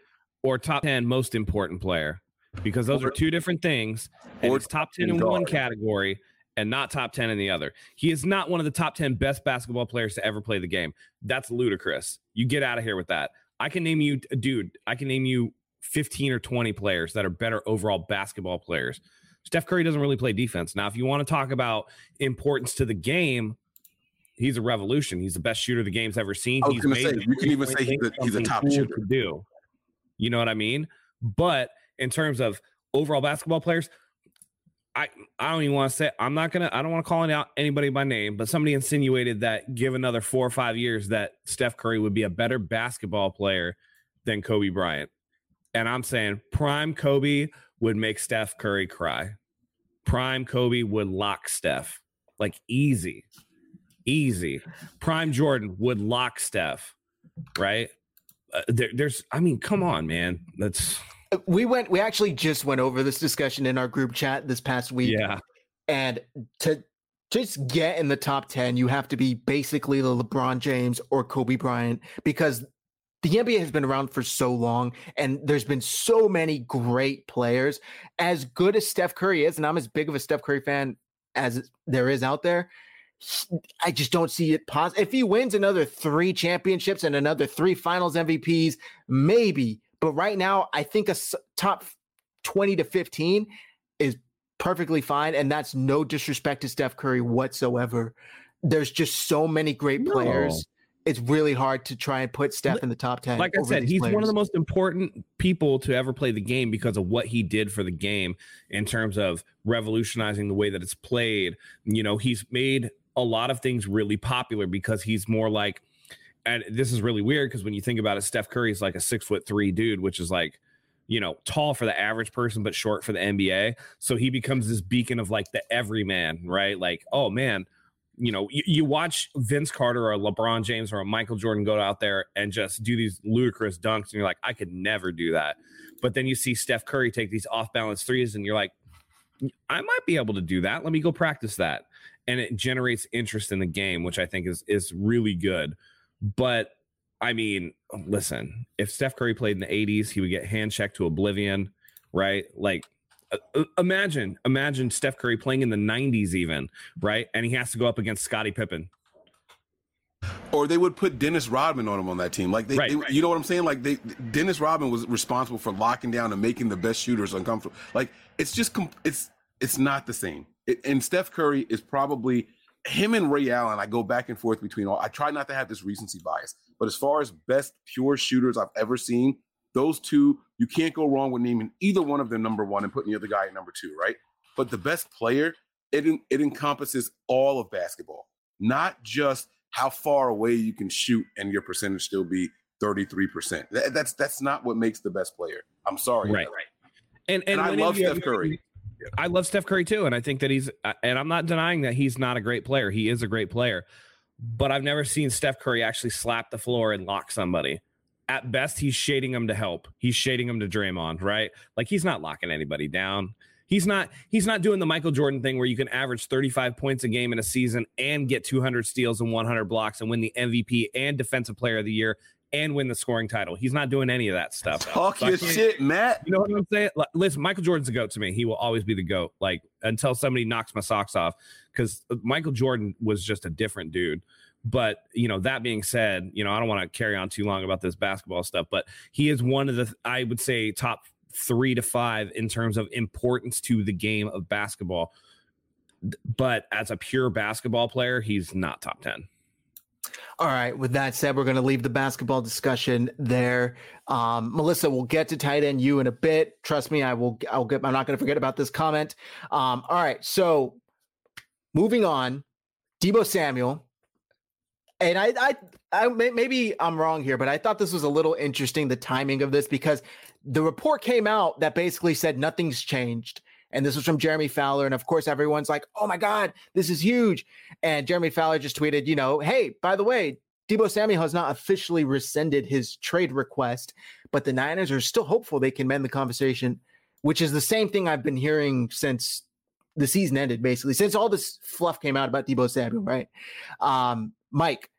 or top 10 most important player? Because those are two different things. And or it's top 10 in one category and not top 10 in the other. He is not one of the top 10 best basketball players to ever play the game. That's ludicrous. You get out of here with that. I can name you, uh, dude, I can name you 15 or 20 players that are better overall basketball players. Steph Curry doesn't really play defense. Now, if you want to talk about importance to the game, he's a revolution. He's the best shooter the game's ever seen. I was He's gonna made say, you can even say he's a- he's a top cool shooter. To do, you know what I mean? But in terms of overall basketball players, I I don't even want to say I'm not gonna I don't want to call out anybody by name, but somebody insinuated that give another four or five years that Steph Curry would be a better basketball player than Kobe Bryant. And I'm saying prime Kobe would make Steph Curry cry. Prime Kobe would lock Steph like easy. Easy. Prime Jordan would lock Steph, right? Uh, there, there's, I mean, come on, man. That's we went. We actually just went over this discussion in our group chat this past week. Yeah, and to just get in the top ten, you have to be basically the LeBron James or Kobe Bryant because the NBA has been around for so long and there's been so many great players. As good as Steph Curry is, and I'm as big of a Steph Curry fan as there is out there, I just don't see it possible. If he wins another three championships and another three finals MVPs, maybe. But right now, I think a top 20 to 15 is perfectly fine. And that's no disrespect to Steph Curry whatsoever. There's just so many great players. No it's really hard to try and put Steph in the top 10. Like I said, he's players. one of the most important people to ever play the game because of what he did for the game in terms of revolutionizing the way that it's played. You know, he's made a lot of things really popular because he's more like, and this is really weird because when you think about it, Steph Curry is like a six foot three dude, which is like, you know, tall for the average person, but short for the NBA. So he becomes this beacon of like the everyman, right? Like, oh man, you know, you, you, watch Vince Carter or LeBron James or Michael Jordan go out there and just do these ludicrous dunks, and you're like, I could never do that. But then you see Steph Curry take these off balance threes, and you're like, I might be able to do that. Let me go practice that. And it generates interest in the game, which I think is is really good. But I mean, listen, if Steph Curry played in the 80s, he would get hand checked to oblivion, right? Like uh, uh, imagine, imagine Steph Curry playing in the 90s, even right, and he has to go up against Scottie Pippen. Or they would put Dennis Rodman on him on that team. Like they, right, they right. you know what I'm saying? Like they, Dennis Rodman was responsible for locking down and making the best shooters uncomfortable. Like it's just, it's, it's not the same. It, and Steph Curry is probably him and Ray Allen. I go back and forth between all. I try not to have this recency bias, but as far as best pure shooters I've ever seen, those two, you can't go wrong with naming either one of them number one and putting the other guy at number two, right? But the best player, it it encompasses all of basketball, not just how far away you can shoot and your percentage still be 33%. That, that's that's not what makes the best player. I'm sorry. Right. Right. And and, and I love Steph Curry. I love Steph Curry too, and I think that he's uh, and I'm not denying that he's not a great player. He is a great player, but I've never seen Steph Curry actually slap the floor and lock somebody at best he's shading him to help. He's shading him to Draymond, right? Like he's not locking anybody down. He's not he's not doing the Michael Jordan thing where you can average 35 points a game in a season and get 200 steals and 100 blocks and win the MVP and defensive player of the year and win the scoring title. He's not doing any of that stuff. Talk so your shit, Matt. You know what I'm saying? Listen, Michael Jordan's a goat to me. He will always be the goat. Like until somebody knocks my socks off, because Michael Jordan was just a different dude. But you know, that being said, you know, I don't want to carry on too long about this basketball stuff, but he is one of the I would say top three to five in terms of importance to the game of basketball. But as a pure basketball player, he's not top 10. All right. With that said, we're going to leave the basketball discussion there. Um, Melissa, we'll get to tight end you in a bit. Trust me, I will. I'll get. I'm not going to forget about this comment. Um, all right. So, moving on, Deebo Samuel and I, I, I, maybe I'm wrong here, but I thought this was a little interesting the timing of this because the report came out that basically said nothing's changed. And this was from Jeremy Fowler. And of course, everyone's like, oh my God, this is huge. And Jeremy Fowler just tweeted, you know, hey, by the way, Deebo Samuel has not officially rescinded his trade request, but the Niners are still hopeful they can mend the conversation, which is the same thing I've been hearing since the season ended, basically, since all this fluff came out about Deebo Samuel, right? Um, Mike,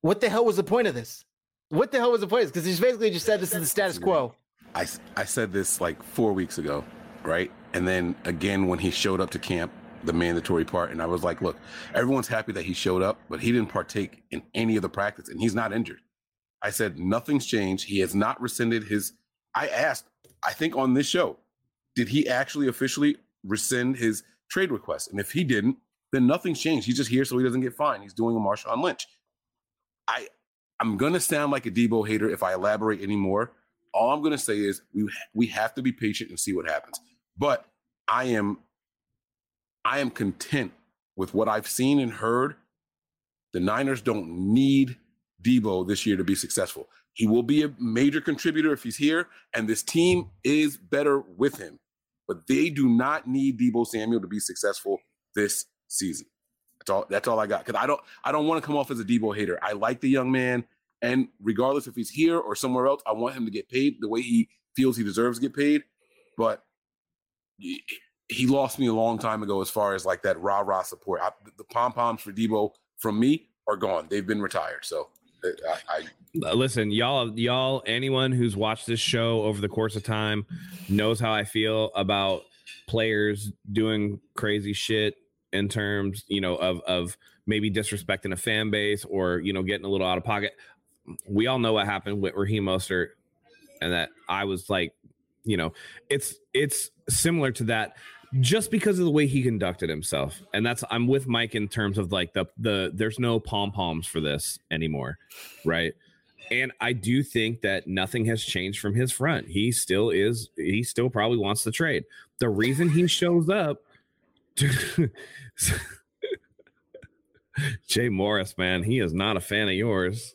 what the hell was the point of this? What the hell was the point? Because he's basically just said this is the status quo. I, I said this like four weeks ago, right? And then again when he showed up to camp, the mandatory part, and I was like, look, everyone's happy that he showed up, but he didn't partake in any of the practice, and he's not injured. I said nothing's changed. He has not rescinded his. I asked, I think on this show, did he actually officially rescind his trade request? And if he didn't, then nothing's changed. He's just here so he doesn't get fined. He's doing a Marshawn Lynch. I I'm gonna sound like a Deebo hater if I elaborate anymore. All I'm gonna say is we we have to be patient and see what happens. But I am I am content with what I've seen and heard. The Niners don't need Deebo this year to be successful. He will be a major contributor if he's here, and this team is better with him. But they do not need Deebo Samuel to be successful this season. That's all. That's all I got. Because I don't. I don't want to come off as a Deebo hater. I like the young man, and regardless if he's here or somewhere else, I want him to get paid the way he feels he deserves to get paid. But he, lost me a long time ago as far as like that rah rah support. I, the pom poms for Deebo from me are gone. They've been retired. So I, I Uh, listen y'all y'all anyone who's watched this show over the course of time knows how i feel about players doing crazy shit in terms you know of of maybe disrespecting a fan base or you know getting a little out of pocket we all know what happened with Raheem Mostert and that I was like you know it's it's similar to that just because of the way he conducted himself. And that's i'm with mike in terms of like the the there's no pom poms for this anymore right? And i do think that nothing has changed from his front. He still is he still probably wants to trade. The reason he shows up jay morris man he is not a fan of yours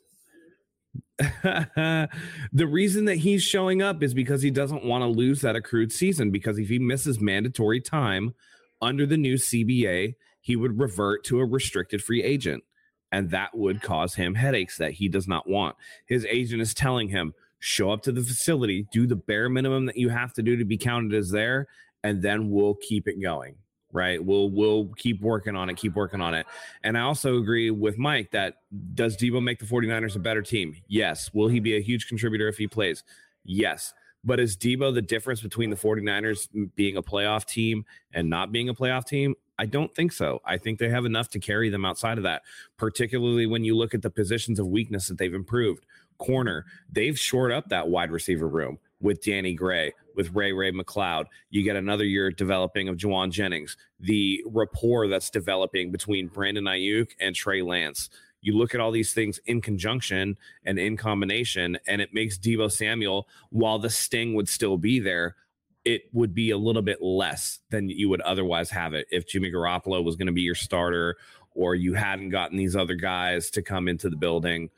the reason that he's showing up is because he doesn't want to lose that accrued season. Because if he misses mandatory time under the new CBA, he would revert to a restricted free agent. And that would cause him headaches that he does not want. His agent is telling him, show up to the facility, do the bare minimum that you have to do to be counted as there, and then we'll keep it going right? We'll we'll keep working on it keep working on it. And i also agree with mike that does deebo make the 49ers a better team? Yes. Will he be a huge contributor if he plays? Yes. But is deebo the difference between the 49ers being a playoff team and not being a playoff team? I don't think so. I think they have enough to carry them outside of that particularly when you look at the positions of weakness that they've improved. Corner they've shored up that wide receiver room with Danny Gray, with Ray-Ray McCloud. You get another year developing of Jauan Jennings, the rapport that's developing between Brandon Aiyuk and Trey Lance. You look at all these things in conjunction and in combination, and it makes Deebo Samuel, while the sting would still be there, it would be a little bit less than you would otherwise have it if Jimmy Garoppolo was going to be your starter or you hadn't gotten these other guys to come into the building.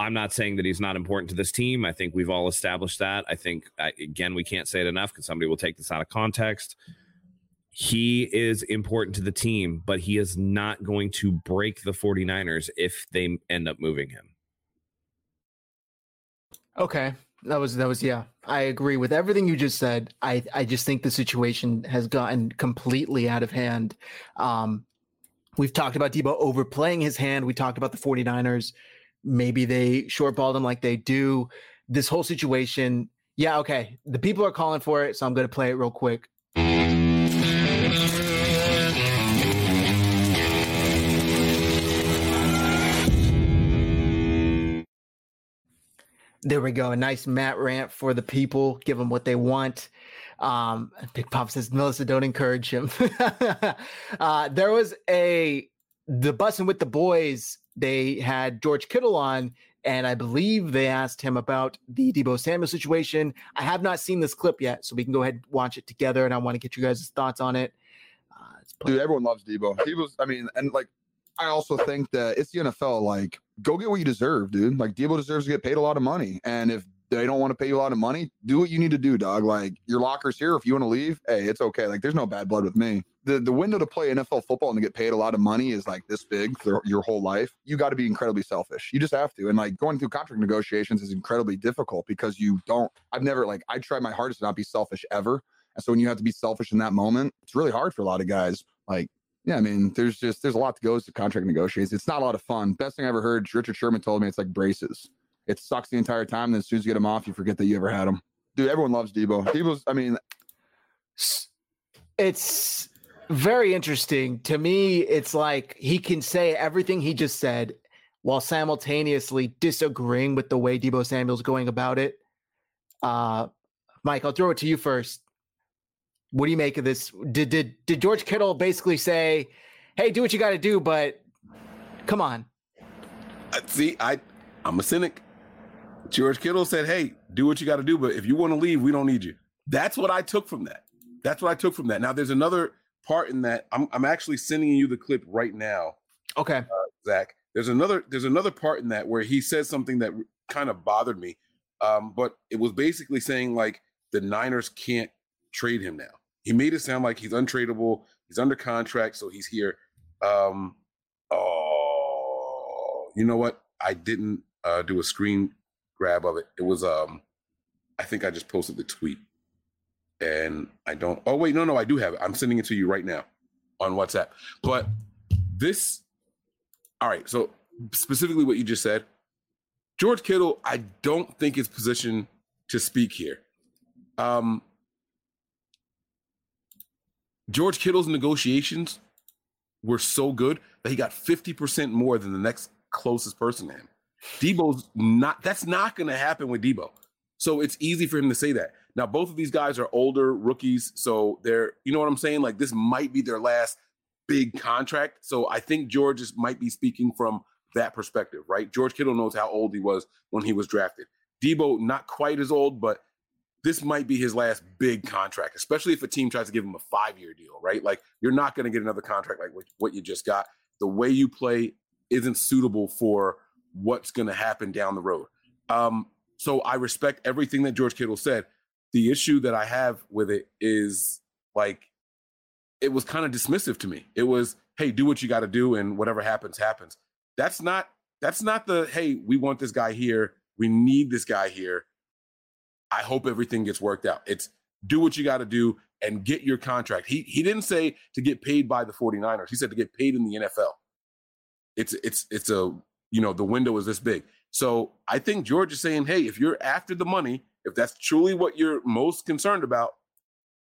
I'm not saying that he's not important to this team. I think we've all established that. I think, again, we can't say it enough because somebody will take this out of context. He is important to the team, but he is not going to break the 49ers if they end up moving him. Okay. That was that was yeah. I agree with everything you just said. I I just think the situation has gotten completely out of hand. Um we've talked about Deebo overplaying his hand. We talked about the 49ers maybe they shortballed him like they do. This whole situation, yeah, okay. The people are calling for it, so I'm going to play it real quick. There we go. A nice Matt rant for the people. Give them what they want. Um, Big Pop says, Melissa, don't encourage him. uh, there was a the Bussin' With The Boys they had George Kittle on, and I believe they asked him about the Deebo Samuel situation. I have not seen this clip yet, so we can go ahead and watch it together, and I want to get you guys' thoughts on it. Uh, Dude, everyone loves Deebo. He was, I mean, and like, I also think that it's the NFL. Like, go get what you deserve, dude. Like, Deebo deserves to get paid a lot of money, and if they don't want to pay you a lot of money, do what you need to do, dog. Like, your locker's here. If you want to leave, hey, it's okay. Like, there's no bad blood with me the, the window to play NFL football and to get paid a lot of money is like this big for your whole life. You got to be incredibly selfish. You just have to. And like going through contract negotiations is incredibly difficult because you don't, I've never like, I try my hardest to not be selfish ever. And so when you have to be selfish in that moment, it's really hard for a lot of guys. Like, yeah, I mean, there's just, there's a lot that goes to contract negotiations. It's not a lot of fun. Best thing I ever heard, Richard Sherman told me it's like braces. It sucks the entire time. Then as soon as you get them off, you forget that you ever had them. Dude, everyone loves Deebo. Deebo's, I mean, it's very interesting. To me, it's like he can say everything he just said while simultaneously disagreeing with the way Deebo Samuel's going about it. Uh, Mike, I'll throw it to you first. What do you make of this? Did did did George Kittle basically say, "Hey, do what you got to do, but come on"? See, I I'm a cynic. George Kittle said, "Hey, do what you got to do, but if you want to leave, we don't need you." That's what I took from that. That's what I took from that. Now, there's another part in that. I'm I'm actually sending you the clip right now. Okay, uh, Zach. There's another there's another part in that where he says something that kind of bothered me, um, but it was basically saying like the Niners can't trade him now. He made it sound like he's untradeable. He's under contract, so he's here. Um, Oh, you know what? I didn't uh, do a screen grab of it. It was um, I think I just posted the tweet, and I don't. Oh wait, no, no, I do have it. I'm sending it to you right now on WhatsApp. But this, all right. So specifically, what you just said, George Kittle, I don't think is positioned to speak here. Um, George Kittle's negotiations were so good that he got 50% more than the next closest person to him. Deebo's not, that's not going to happen with Deebo. So it's easy for him to say that. Now, both of these guys are older rookies. So they're, you know what I'm saying? Like this might be their last big contract. So I think George is, might be speaking from that perspective, right? George Kittle knows how old he was when he was drafted. Deebo not quite as old, but this might be his last big contract, especially if a team tries to give him a five year deal, right? Like you're not going to get another contract like what you just got. The way you play isn't suitable for what's going to happen down the road. Um, so I respect everything that George Kittle said. The issue that I have with it is like it was kind of dismissive to me. It was, hey, do what you got to do, and whatever happens, happens. That's not that's not the hey, we want this guy here, we need this guy here I hope everything gets worked out. It's do what you got to do and get your contract. He he didn't say to get paid by the 49ers. He said to get paid in the NFL. It's it's it's a you know, the window is this big. So I think George is saying, hey, if you're after the money, if that's truly what you're most concerned about,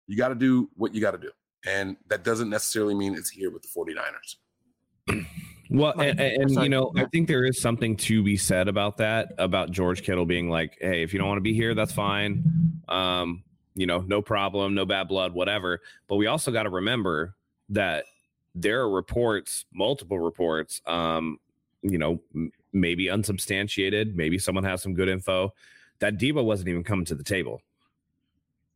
you got to do what you got to do. And that doesn't necessarily mean it's here with the 49ers. Well, and, and, you know, I think there is something to be said about that, about George Kittle being like, "Hey, if you don't want to be here, that's fine. Um, you know, no problem, no bad blood, whatever." But we also got to remember that there are reports, multiple reports, um, you know, maybe unsubstantiated, maybe someone has some good info that Deebo wasn't even coming to the table.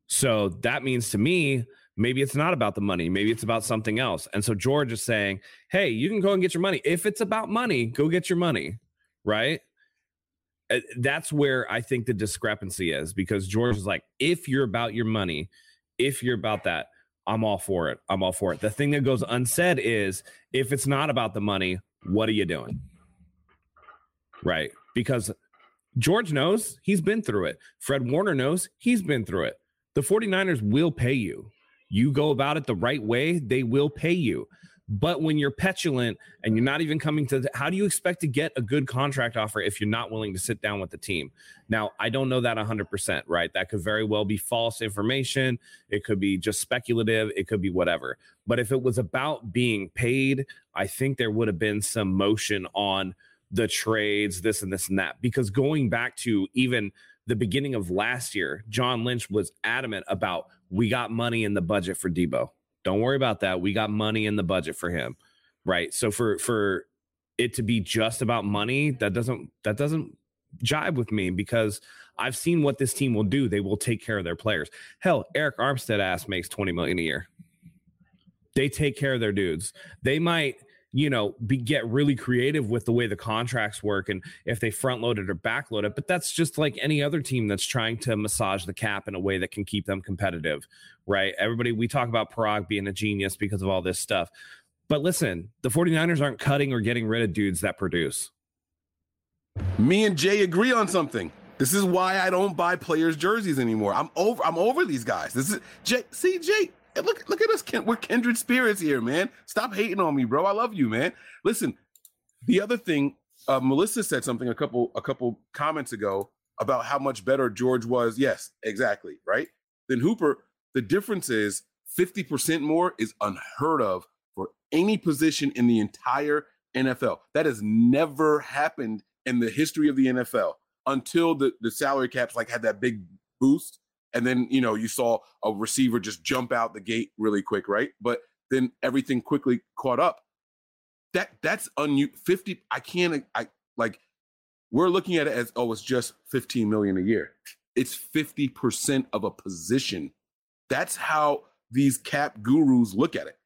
So that means to me Maybe it's not about the money. Maybe it's about something else. And so George is saying, hey, you can go and get your money. If it's about money, go get your money. Right. Uh, that's where I think the discrepancy is because George is like, if you're about your money, if you're about that, I'm all for it. I'm all for it. The thing that goes unsaid is if it's not about the money, what are you doing? Right. Because George knows he's been through it. Fred Warner knows he's been through it. The 49ers will pay you you go about it the right way, they will pay you. But when you're petulant and you're not even coming to, the, how do you expect to get a good contract offer if you're not willing to sit down with the team? Now, I don't know that 100%, right? That could very well be false information. It could be just speculative. It could be whatever. But if it was about being paid, I think there would have been some motion on the trades, this and this and that. Because going back to even the beginning of last year, John Lynch was adamant about we got money in the budget for Deebo. Don't worry about that. We got money in the budget for him. Right. So for for it to be just about money, that doesn't that doesn't jibe with me because I've seen what this team will do. They will take care of their players. Hell, Arik Armstead ass makes 20 million a year. They take care of their dudes. They might you know, be, get really creative with the way the contracts work and if they front load it or back load it. But that's just like any other team that's trying to massage the cap in a way that can keep them competitive, right? Everybody, we talk about Paraag being a genius because of all this stuff. But listen, the 49ers aren't cutting or getting rid of dudes that produce. Me and Jay agree on something. This is why I don't buy players' jerseys anymore. I'm over. I'm over these guys. This is Jay. See, Jay, look, look at us. We're kindred spirits here, man. Stop hating on me, bro. I love you, man. Listen, the other thing, uh, Melissa said something a couple a couple comments ago about how much better George was. Yes, exactly, right. Then Hooper. The difference is 50% more is unheard of for any position in the entire NFL. That has never happened in the history of the NFL until the, the salary caps like had that big boost and then you know you saw a receiver just jump out the gate really quick, right? But then everything quickly caught up. That that's un 50. I can't. I like. We're looking at it as oh, it's just 15 million a year. It's 50 percent of a position. That's how these cap gurus look at it.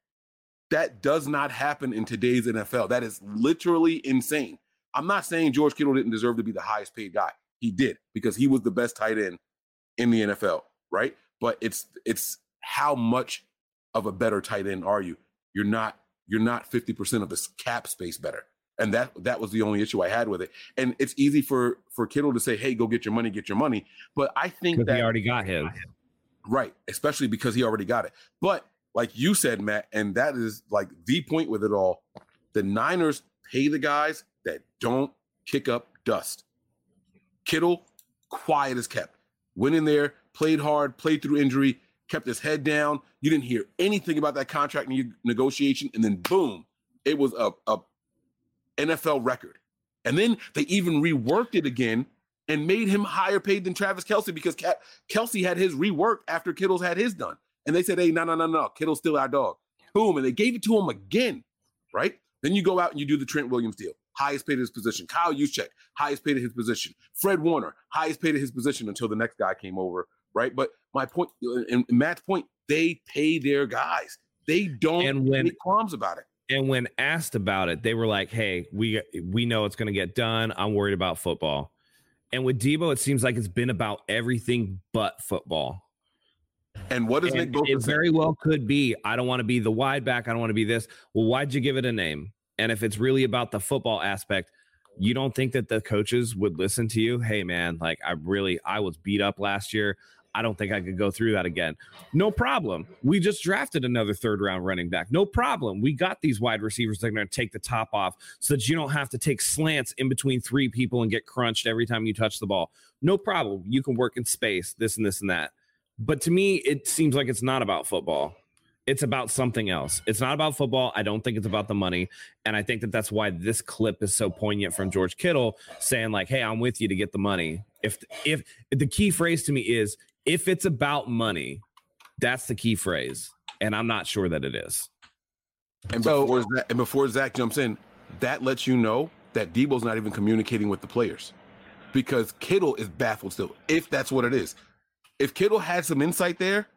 That does not happen in today's NFL. That is literally insane. I'm not saying George Kittle didn't deserve to be the highest paid guy. He did because he was the best tight end in the NFL, right? But it's it's how much of a better tight end are you? You're not you're not 50% of this cap space better. And that that was the only issue I had with it. And it's easy for for Kittle to say, "Hey, go get your money, get your money." But I think that he already got him. Right, especially because he already got it. But like you said, Matt, and that is like the point with it all. The Niners pay the guys that don't kick up dust. Kittle, quiet as kept. Went in there, played hard, played through injury, kept his head down. You didn't hear anything about that contract ne- negotiation, and then boom, it was a, a NFL record. And then they even reworked it again and made him higher paid than Travis Kelce because Ke- Kelce had his reworked after Kittle's had his done. And they said, hey, no, no, no, no, Kittle's still our dog. Boom. And they gave it to him again, right? Then you go out and you do the Trent Williams deal, highest paid at his position. Kyle Juszczyk, highest paid at his position. Fred Warner, highest paid at his position until the next guy came over, right? But my point, and Matt's point, they pay their guys. They don't And when- make qualms about it. And when asked about it, they were like, "Hey, we we know it's going to get done. I'm worried about football." And with Deebo, it seems like it's been about everything but football. And what does Nick Bosa it very well could be. I don't want to be the wide back. I don't want to be this. Well, why'd you give it a name? And if it's really about the football aspect, you don't think that the coaches would listen to you? Hey, man, like I really, I was beat up last year. I don't think I could go through that again. No problem. We just drafted another third round running back. No problem. We got these wide receivers that are going to take the top off so that you don't have to take slants in between three people and get crunched every time you touch the ball. No problem. You can work in space, this and this and that. But to me, it seems like it's not about football. It's about something else. It's not about football. I don't think it's about the money. And I think that that's why this clip is so poignant from George Kittle saying like, "Hey, I'm with you to get the money." If if the key phrase to me is if it's about money, that's the key phrase. And I'm not sure that it is. And before Zach, and before Zach jumps in, that lets you know that Deebo's not even communicating with the players because Kittle is baffled still. If that's what it is, if Kittle had some insight there,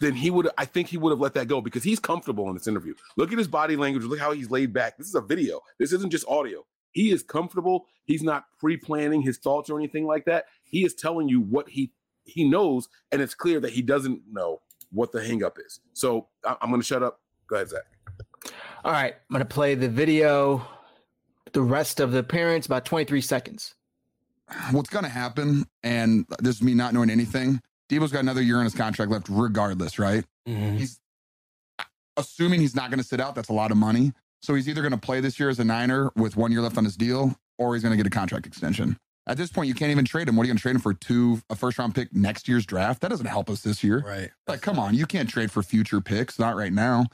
then he would. I think he would have let that go because he's comfortable in this interview. Look at his body language. Look how he's laid back. This is a video. This isn't just audio. He is comfortable. He's not pre-planning his thoughts or anything like that. He is telling you what he he knows, and it's clear that he doesn't know what the hangup is. So I, I'm going to shut up. Go ahead, Zach. All right, I'm gonna play the video. The rest of the parents about 23 seconds. What's going to happen, and this is me not knowing anything. Deebo's got another year on his contract left, regardless, right? Mm-hmm. He's assuming he's not going to sit out. That's a lot of money. So he's either going to play this year as a Niner with one year left on his deal, or he's going to get a contract extension. At this point, you can't even trade him. What are you going to trade him for? Two a first round pick next year's draft? That doesn't help us this year, right? Like, come on, you can't trade for future picks. Not right now.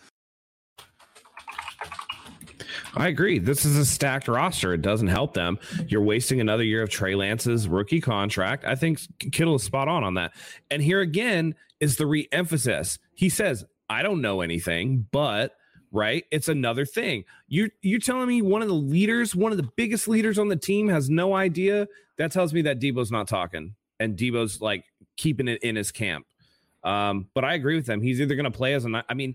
I agree. This is a stacked roster. It doesn't help them. You're wasting another year of Trey Lance's rookie contract. I think Kittle is spot on on that. And here again is the re-emphasis. He says, "I don't know anything, but." Right, it's another thing. You you're telling me one of the leaders, one of the biggest leaders on the team, has no idea. That tells me that Deebo's not talking, and Deebo's like keeping it in his camp. Um, but I agree with them. He's either going to play as a. I mean,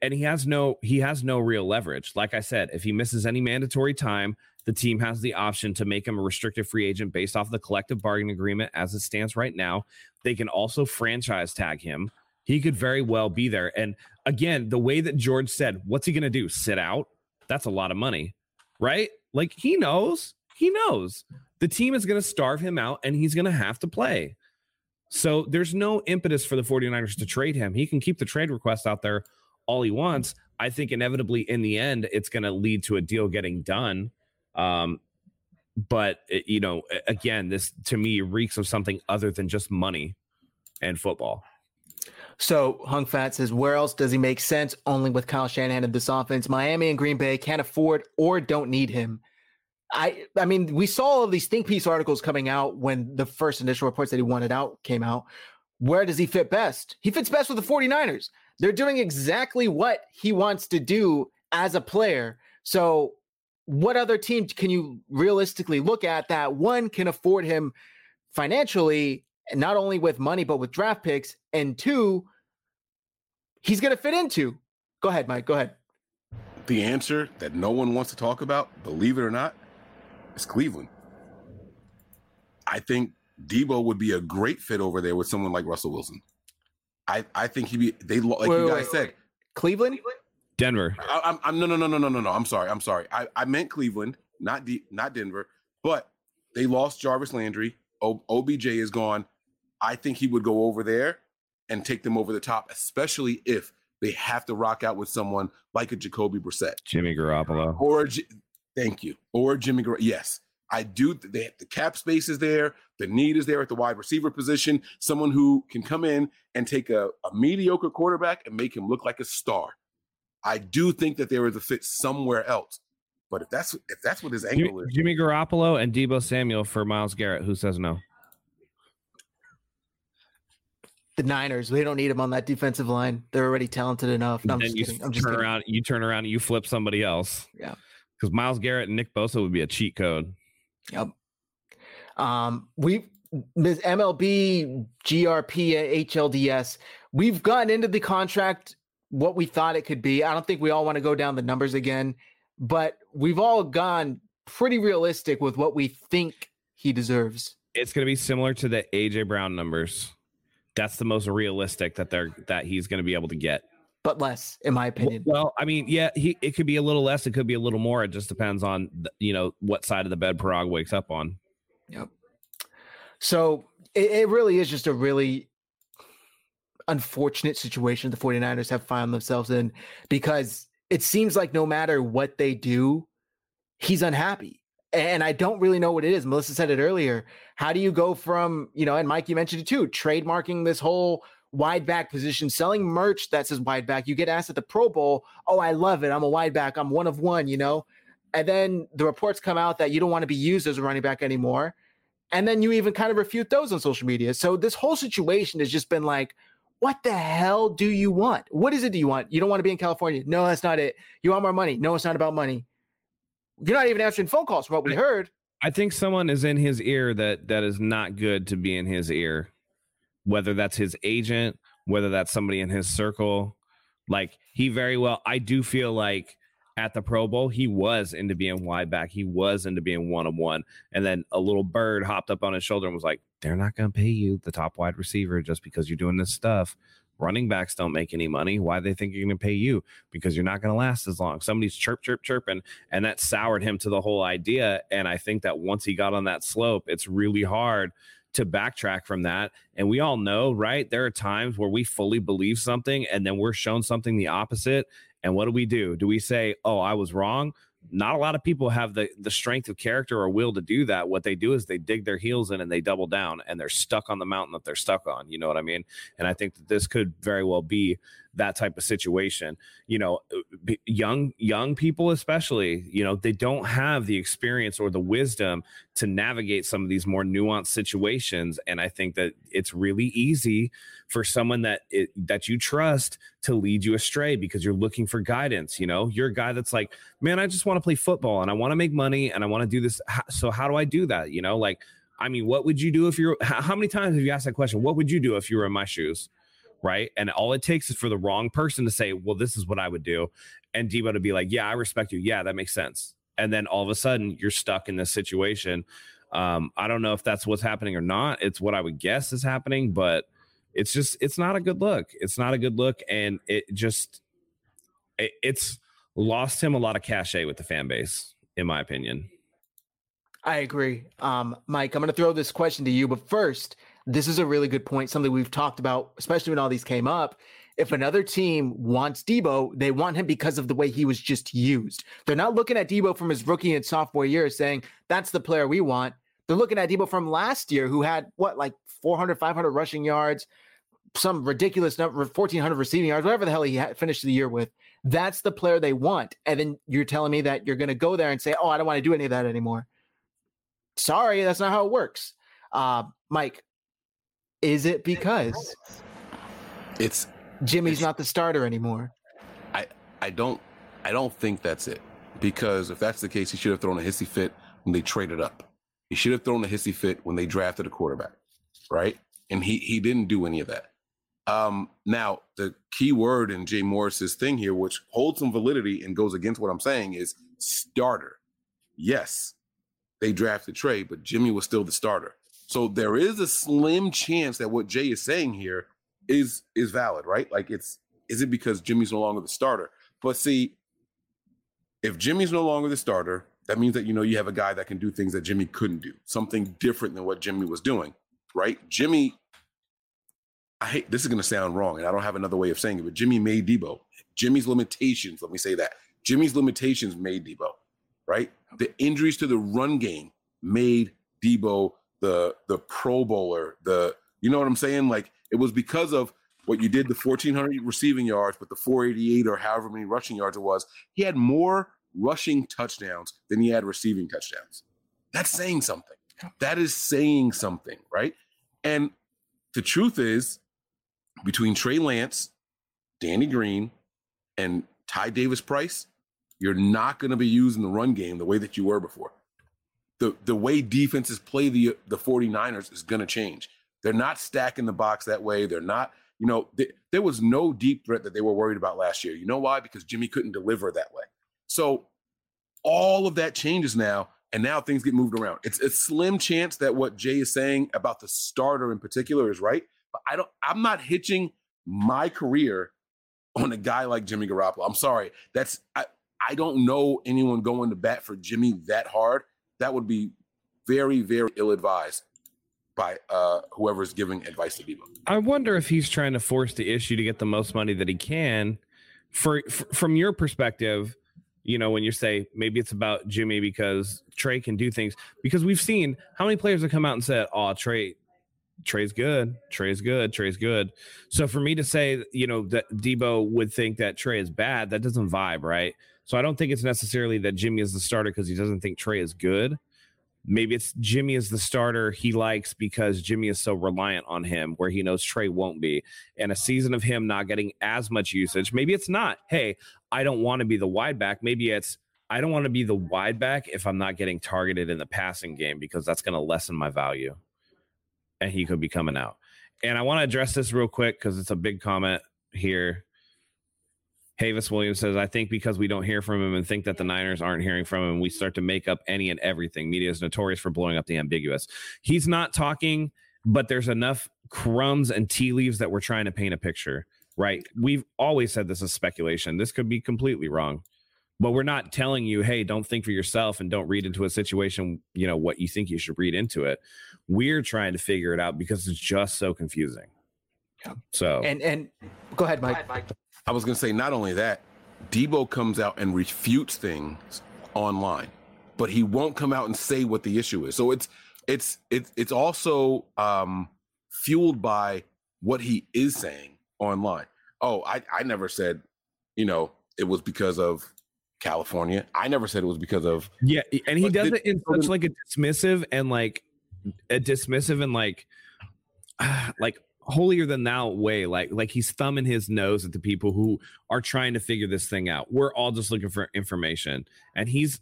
and, he has no he has no real leverage. Like I said, if he misses any mandatory time, the team has the option to make him a restricted free agent based off the collective bargaining agreement as it stands right now. They can also franchise tag him. He could very well be there. And again, the way that George said, what's he going to do? Sit out? That's a lot of money, right? Like he knows, he knows the team is going to starve him out and he's going to have to play. So there's no impetus for the 49ers to trade him. He can keep the trade request out there all he wants. I think inevitably in the end, it's going to lead to a deal getting done. Um, but it- you know, again, this to me reeks of something other than just money and football. So Hung Fat says, where else does he make sense? Only with Kyle Shanahan in this offense. Miami and Green Bay can't afford or don't need him. I I mean, we saw all these think piece articles coming out when the first initial reports that he wanted out came out. Where does he fit best? He fits best with the 49ers. They're doing exactly what he wants to do as a player. So what other team can you realistically look at that one can afford him financially, not only with money, but with draft picks, and two, he's going to fit into. Go ahead, Mike. Go ahead. The answer that no one wants to talk about, believe it or not, is Cleveland. I think Deebo would be a great fit over there with someone like Russell Wilson. I, I think he'd be they like Wait, you guys wait, said. Cleveland? Denver. I, I'm, I'm no no no no no no no. I'm sorry. I'm sorry. I, I meant Cleveland, not D, not Denver. But they lost Jarvis Landry. O, OBJ is gone. I think he would go over there and take them over the top, especially if they have to rock out with someone like a Jacoby Brissett, Jimmy Garoppolo, or J- thank you, or Jimmy. Gar- yes, I do. They, the cap space is there. The need is there at the wide receiver position. Someone who can come in and take a, a mediocre quarterback and make him look like a star. I do think that there is a fit somewhere else. But if that's if that's what his Jimmy, angle is, Jimmy Garoppolo and Deebo Samuel for Myles Garrett. Who says no? The Niners, they don't need him on that defensive line. They're already talented enough. No, I'm just you kidding. I'm just turn kidding. around. You turn around and you flip somebody else. Yeah. Because Myles Garrett and Nick Bosa would be a cheat code. Yep. Um, we Ms. MLB, GRP, HLDS. We've gotten into the contract what we thought it could be. I don't think we all want to go down the numbers again, but we've all gone pretty realistic with what we think he deserves. It's going to be similar to the AJ Brown numbers. That's the most realistic that they're that he's going to be able to get. But less, in my opinion. Well, I mean, yeah, he it could be a little less, it could be a little more. It just depends on you know what side of the bed Paraag wakes up on. Yep. So it, it really is just a really unfortunate situation the 49ers have found themselves in because it seems like no matter what they do, he's unhappy. And I don't really know what it is. Melissa said it earlier. How do you go from, you know, and Mike, you mentioned it too, trademarking this whole wide back position, selling merch that says wide back. You get asked at the Pro Bowl, oh, I love it. I'm a wide back. I'm one of one, you know? And then the reports come out that you don't want to be used as a running back anymore. And then you even kind of refute those on social media. So this whole situation has just been like, what the hell do you want? What is it do you want? You don't want to be in California. No, that's not it. You want more money. No, it's not about money. You're not even answering phone calls from what we heard. I think someone is in his ear that that is not good to be in his ear. Whether that's his agent, whether that's somebody in his circle, like he very well. I do feel like at the Pro Bowl, he was into being wide back. He was into being one on one. And then a little bird hopped up on his shoulder and was like, they're not going to pay you the top wide receiver just because you're doing this stuff. Running backs don't make any money. Why they think you're going to pay you? Because you're not going to last as long. Somebody's chirp, chirp, chirping. And that soured him to the whole idea. And I think that once he got on that slope, it's really hard to backtrack from that. And we all know, right? There are times where we fully believe something and then we're shown something the opposite. And what do we do? Do we say, "Oh, I was wrong"? Not a lot of people have the the strength of character or will to do that. What they do is they dig their heels in and they double down and they're stuck on the mountain that they're stuck on. You know what I mean? And I think that this could very well be that type of situation. You know, uh, young young people especially, you know, they don't have the experience or the wisdom to navigate some of these more nuanced situations and I think that it's really easy for someone that it, that you trust to lead you astray because you're looking for guidance, you know? You're a guy that's like, "Man, I just want to play football and I want to make money and I want to do this so how do I do that?" You know, like I mean, what would you do if you're how many times have you asked that question? What would you do if you were in my shoes? Right? And all it takes is for the wrong person to say, "Well, this is what I would do," and Deebo to be like, "Yeah, I respect you. Yeah, that makes sense." And then all of a sudden, you're stuck in this situation. Um, I don't know if that's what's happening or not. It's what I would guess is happening, but it's just it's not a good look. It's not a good look, and it just it, it's lost him a lot of cachet with the fan base, in my opinion. I agree. Um, Mike, I'm going to throw this question to you, but first, this is a really good point, something we've talked about, especially when all these came up. If another team wants Deebo, they want him because of the way he was just used. They're not looking at Deebo from his rookie and sophomore year saying, that's the player we want. They're looking at Deebo from last year, who had what, like 400, 500 rushing yards, some ridiculous number, 1,400 receiving yards, whatever the hell he finished the year with. That's the player they want. And then you're telling me that you're going to go there and say, oh, I don't want to do any of that anymore. Sorry, that's not how it works. Uh, Mike, is it because it's Jimmy's not the starter anymore? I I don't I don't think that's it. Because if that's the case, he should have thrown a hissy fit when they traded up. He should have thrown a hissy fit when they drafted a quarterback, right? And he he didn't do any of that. Um, now the key word in Jay Morris's thing here, which holds some validity and goes against what I'm saying, is starter. Yes, they drafted Trey, but Jimmy was still the starter. So there is a slim chance that what Jay is saying here is is valid, right? Like it's is it because Jimmy's no longer the starter? But see, if Jimmy's no longer the starter, that means that you know you have a guy that can do things that Jimmy couldn't do, something different than what Jimmy was doing, right? Jimmy, I hate this is going to sound wrong, and I don't have another way of saying it, but Jimmy made Deebo. Jimmy's limitations, let me say that. Jimmy's limitations made Deebo, right? The injuries to the run game made Deebo the the Pro Bowler, the you know what I'm saying? Like it was because of what you did, the 1,400 receiving yards, but the 488 or however many rushing yards it was. He had more rushing touchdowns than he had receiving touchdowns. That's saying something. That is saying something, right? And the truth is, between Trey Lance, Danny Green, and Ty Davis Price, you're not going to be using the run game the way that you were before. The, the way defenses play the the 49ers is going to change. They're not stacking the box that way. They're not, you know, th- there was no deep threat that they were worried about last year. You know why? Because Jimmy couldn't deliver that way. So all of that changes now, and now things get moved around. It's a slim chance that what Jay is saying about the starter in particular is right, but I don't. I'm not hitching my career on a guy like Jimmy Garoppolo. I'm sorry. That's I. I don't know anyone going to bat for Jimmy that hard. That would be very, very ill advised by uh, whoever's giving advice to Deebo. I wonder if he's trying to force the issue to get the most money that he can. For, from your perspective, you know, when you say maybe it's about Jimmy because Trey can do things, because we've seen how many players have come out and said, "Oh, Trey, Trey's good, Trey's good, Trey's good." So for me to say, you know, that Deebo would think that Trey is bad, that doesn't vibe, right? So I don't think it's necessarily that Jimmy is the starter because he doesn't think Trey is good. Maybe it's Jimmy is the starter he likes because Jimmy is so reliant on him, where he knows Trey won't be. And a season of him not getting as much usage, maybe it's not, hey, I don't want to be the wide back. Maybe it's, I don't want to be the wide back if I'm not getting targeted in the passing game because that's going to lessen my value. And he could be coming out. And I want to address this real quick because it's a big comment here. Havis Williams says, I think because we don't hear from him and think that the Niners aren't hearing from him, we start to make up any and everything. Media is notorious for blowing up the ambiguous. He's not talking, but there's enough crumbs and tea leaves that we're trying to paint a picture, right? We've always said this is speculation. This could be completely wrong, but we're not telling you, hey, don't think for yourself and don't read into a situation, you know, what you think you should read into it. We're trying to figure it out because it's just so confusing. Yeah. So, and, and go ahead, Mike. Go ahead, Mike. I was going to say, not only that, Deebo comes out and refutes things online, but he won't come out and say what the issue is. So it's it's it's it's also um, fueled by what he is saying online. Oh, I I never said, you know, it was because of California. I never said it was because of yeah, and he does it in such like a dismissive and like a dismissive and like like holier than thou way like like he's thumbing his nose at the people who are trying to figure this thing out. We're all just looking for information and he's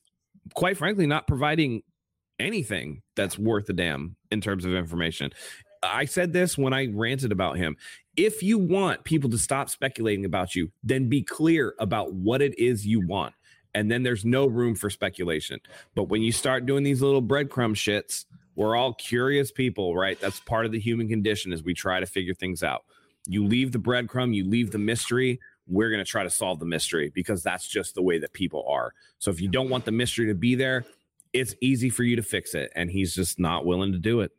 quite frankly not providing anything that's worth a damn in terms of information. I said this when i ranted about him. If you want people to stop speculating about you then be clear about what it is you want and then there's no room for speculation. But when you start doing these little breadcrumb shits we're all curious people, right? That's part of the human condition as we try to figure things out. You leave the breadcrumb, you leave the mystery. We're going to try to solve the mystery because that's just the way that people are. So if you don't want the mystery to be there, it's easy for you to fix it. And he's just not willing to do it.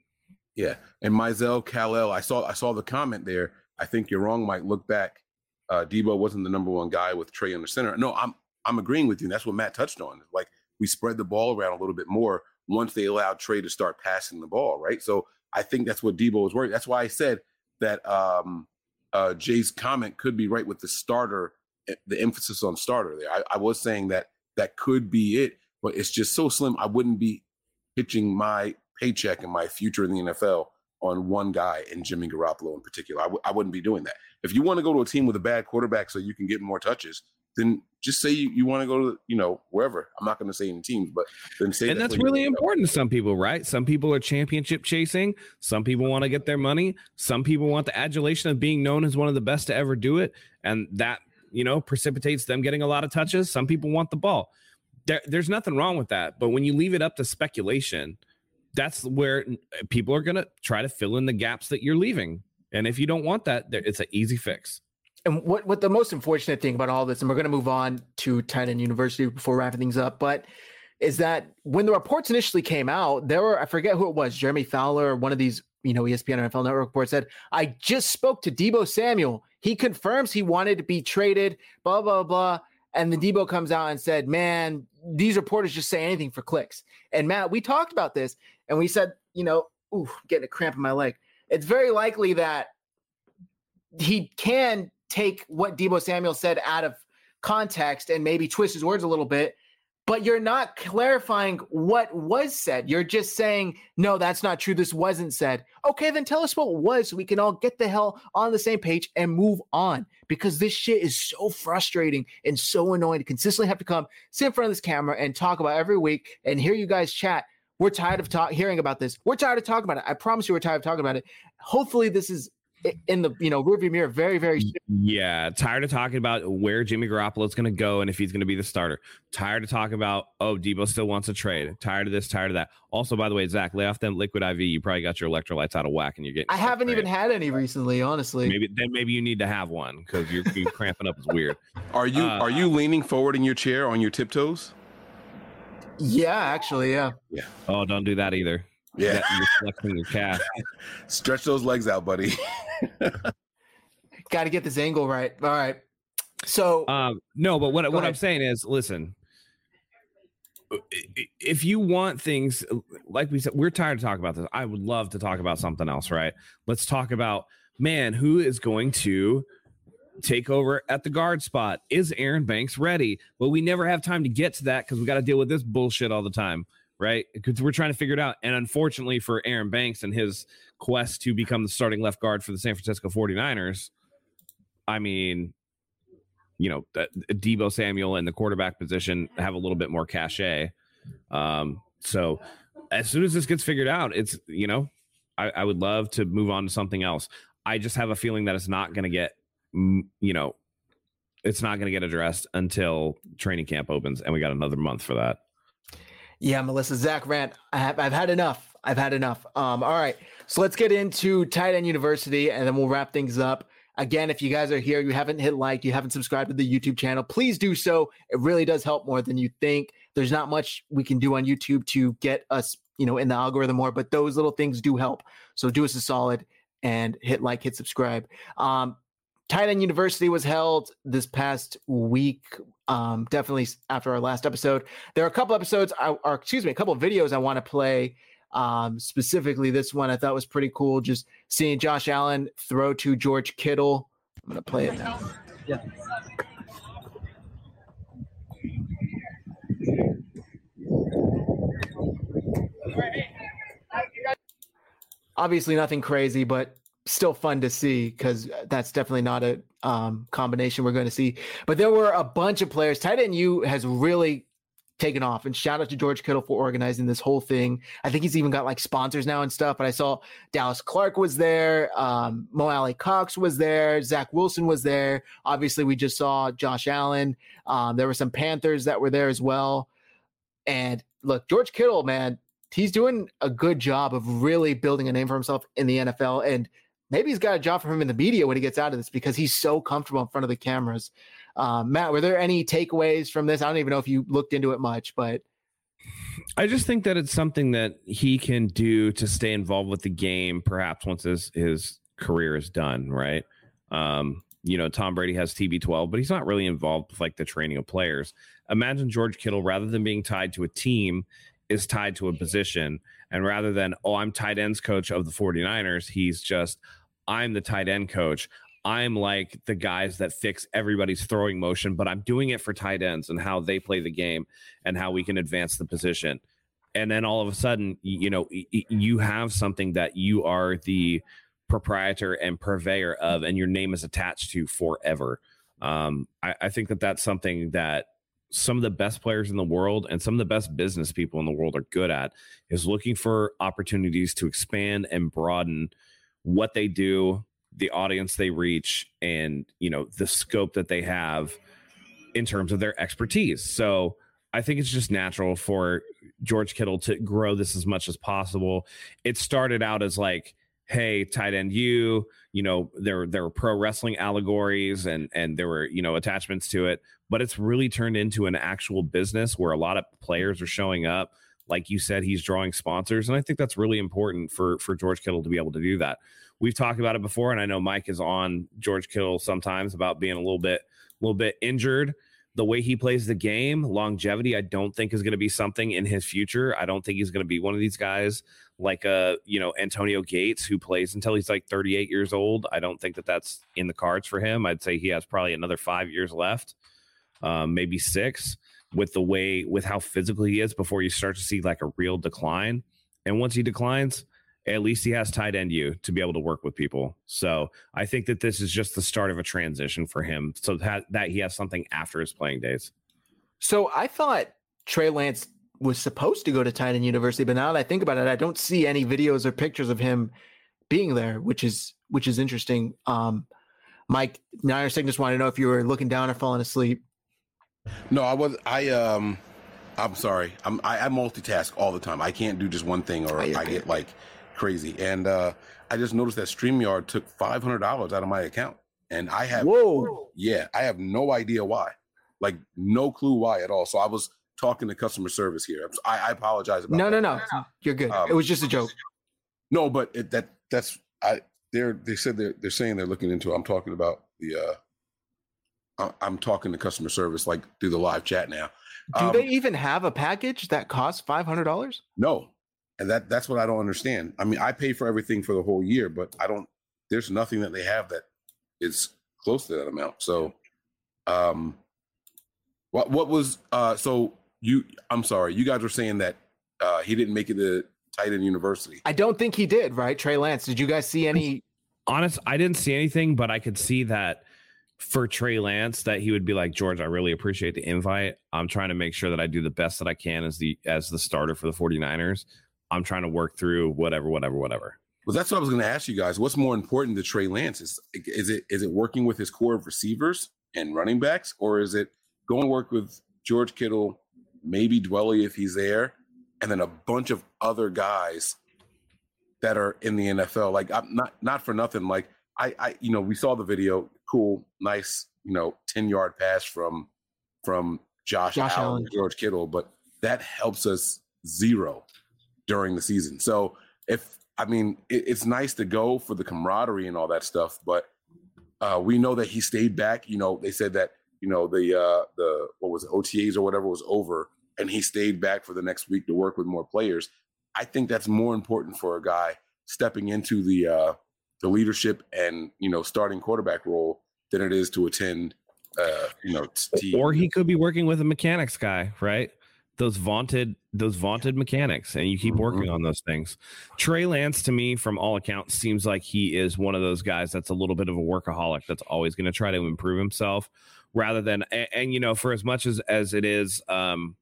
Yeah. And Mizell Khalil, I saw I saw the comment there. I think you're wrong, Mike. Look back. Uh, Deebo wasn't the number one guy with Trey in the center. No, I'm I'm agreeing with you. And That's what Matt touched on. Like we spread the ball around a little bit more once they allowed Trey to start passing the ball, right? So I think that's what Deebo was worried. That's why I said that um, uh, Jay's comment could be right with the starter, eh, the emphasis on starter there. I, I was saying that that could be it, but it's just so slim. I wouldn't be pitching my paycheck and my future in the NFL on one guy and Jimmy Garoppolo in particular. I w- I wouldn't be doing that. If you want to go to a team with a bad quarterback so you can get more touches, then just say you, you want to go to you know wherever. I'm not going to say any teams, but then say. And that's really important to some people, right? Some people are championship chasing. Some people want to get their money. Some people want the adulation of being known as one of the best to ever do it, and that you know precipitates them getting a lot of touches. Some people want the ball. There, there's nothing wrong with that, but when you leave it up to speculation, that's where people are going to try to fill in the gaps that you're leaving. And if you don't want that, it's an easy fix. And what what the most unfortunate thing about all this, and we're going to move on to end university before wrapping things up, but is that when the reports initially came out, there were I forget who it was, Jeremy Fowler, or one of these you know ESPN NFL Network reports said, "I just spoke to Deebo Samuel. He confirms he wanted to be traded." Blah blah blah. And the Deebo comes out and said, "Man, these reporters just say anything for clicks." And Matt, we talked about this, and we said, you know, ooh, getting a cramp in my leg. It's very likely that he can take what Deebo Samuel said out of context and maybe twist his words a little bit, but you're not clarifying what was said. You're just saying, no, that's not true. This wasn't said. Okay, then tell us what was so we can all get the hell on the same page and move on because this shit is so frustrating and so annoying to consistently have to come sit in front of this camera and talk about every week and hear you guys chat. We're tired of talk- hearing about this. We're tired of talking about it. I promise you, we're tired of talking about it. Hopefully, this is in the you know rearview mirror very very soon. Yeah, tired of talking about where Jimmy Garoppolo is going to go and if he's going to be the starter. Tired of talking about oh Deebo still wants a trade. Tired of this. Tired of that. Also, by the way, Zach, lay off them liquid IV. You probably got your electrolytes out of whack and you're getting. I haven't even had any recently, honestly. Maybe then maybe you need to have one because you're, you're cramping up is weird. Are you Uh, are you leaning forward in your chair on your tiptoes? Yeah, actually, yeah. Yeah. Oh, don't do that either. Yeah. you're flexing your calf. Stretch those legs out, buddy. Got to get this angle right. All right. So um, no, but what Go what I'm saying is, listen, i- i- if you want things like we said, we're tired of talking about this. I would love to talk about something else, right? Let's talk about man, who is going to take over at the guard spot? Is Aaron Banks ready? Well, we never have time to get to that because we got to deal with this bullshit all the time, right? Because we're trying to figure it out. And unfortunately for Aaron Banks and his quest to become the starting left guard for the San Francisco 49ers, I mean, you know, that Deebo Samuel and the quarterback position have a little bit more cachet. Um, so as soon as this gets figured out, it's you know, I, I would love to move on to something else. I just have a feeling that it's not going to get, you know, it's not going to get addressed until training camp opens, and we got another month for that. Yeah, Melissa, Zach Rant. I have, I've had enough. I've had enough. Um, all right, so let's get into Tight End University, and then we'll wrap things up. Again, if you guys are here, you haven't hit like, you haven't subscribed to the YouTube channel, please do so. It really does help more than you think. There's not much we can do on YouTube to get us, you know, in the algorithm more, but those little things do help. So do us a solid and hit like, hit subscribe. Um, Tight End University was held this past week. Um, definitely after our last episode. There are a couple episodes, or excuse me, a couple videos I want to play. Um, specifically, this one I thought was pretty cool. Just seeing Josh Allen throw to George Kittle. I'm gonna play it now. Yeah. Obviously, nothing crazy, but still fun to see because that's definitely not a um, combination we're going to see. But there were a bunch of players. Tight end U has really taken off, and shout out to George Kittle for organizing this whole thing. I think he's even got like sponsors now and stuff. But I saw Dallas Clark was there, um, Mo Alie-Cox was there, Zach Wilson was there. Obviously, we just saw Josh Allen. Um, there were some Panthers that were there as well. And look, George Kittle, man, he's doing a good job of really building a name for himself in the NFL. And maybe he's got a job for him in the media when he gets out of this because he's so comfortable in front of the cameras. Um, Matt, were there any takeaways from this? I don't even know if you looked into it much, but I just think that it's something that he can do to stay involved with the game, perhaps once his his career is done, right? Um, you know, Tom Brady has TB12, but he's not really involved with like the training of players. Imagine George Kittle, rather than being tied to a team, is tied to a position. And rather than, oh, I'm tight ends coach of the 49ers, he's just, I'm the tight end coach. I'm like the guys that fix everybody's throwing motion, but I'm doing it for tight ends and how they play the game and how we can advance the position. And then all of a sudden, you know, you have something that you are the proprietor and purveyor of, and your name is attached to forever. Um, I, I think that that's something that some of the best players in the world and some of the best business people in the world are good at is looking for opportunities to expand and broaden what they do the audience they reach and you know the scope that they have in terms of their expertise so i think it's just natural for george kittle to grow this as much as possible it started out as like hey, tight end you, you know, there there were pro wrestling allegories and and there were, you know, attachments to it, but it's really turned into an actual business where a lot of players are showing up. Like you said, he's drawing sponsors, and I think that's really important for for George Kittle to be able to do that. We've talked about it before, and I know Mike is on George Kittle sometimes about being a little bit a little bit injured the way he plays the game, longevity, I don't think is going to be something in his future. I don't think he's going to be one of these guys like a uh, you know Antonio Gates who plays until he's like 38 years old. I don't think that that's in the cards for him. I'd say he has probably another five years left, um, maybe six, with the way with how physical he is before you start to see like a real decline. And once he declines, at least he has tight end you to be able to work with people. So I think that this is just the start of a transition for him, so that that he has something after his playing days. So I thought Trey Lance was supposed to go to Tight End University, but now that I think about it, I don't see any videos or pictures of him being there, which is which is interesting. Um, Mike, Niner just want to know if you were looking down or falling asleep. No, I was. I um, I'm sorry. I'm I, I multitask all the time. I can't do just one thing, or I get like crazy. And uh, I just noticed that StreamYard took five hundred dollars out of my account, and I have whoa, yeah, I have no idea why, like no clue why at all. So I was talking to customer service here. I, I apologize about. No, that. no, no, you're good. Um, it was just a joke. No, but it, that that's I. They're they said they're they're saying they're looking into. It. I'm talking about the. uh I'm talking to customer service like through the live chat now. Do um, they even have a package that costs five hundred dollars? No, and that that's what I don't understand. I mean, I pay for everything for the whole year, but I don't. There's nothing that they have that is close to that amount. So, um, what what was uh so you i'm sorry you guys were saying that uh he didn't make it to tight end university i don't think he did right trey lance did you guys see any honest i didn't see anything but i could see that for trey lance that he would be like george i really appreciate the invite. I'm trying to make sure that i do the best that i can as the as the starter for the 49ers. I'm trying to work through whatever whatever whatever. Well that's what i was going to ask you guys. What's more important to trey lance? Is is it is it working with his core of receivers and running backs or is it going to work with george kittle maybe Dwelley if he's there, and then a bunch of other guys that are in the NFL. Like I'm not not for nothing. Like I I you know we saw the video, cool, nice, you know, ten yard pass from from Josh, Josh Allen, Allen, George Kittle, but that helps us zero during the season. So if I mean it, it's nice to go for the camaraderie and all that stuff, but uh, we know that he stayed back. You know, they said that you know the uh the what was it, OTAs or whatever was over and he stayed back for the next week to work with more players. I think that's more important for a guy stepping into the uh the leadership and you know starting quarterback role than it is to attend uh you know t- or he could be working with a mechanics guy, right? Those vaunted those vaunted mechanics and you keep working mm-hmm. on those things. Trey Lance to me from all accounts seems like he is one of those guys that's a little bit of a workaholic that's always going to try to improve himself rather than and, and, you know for as much as as it is um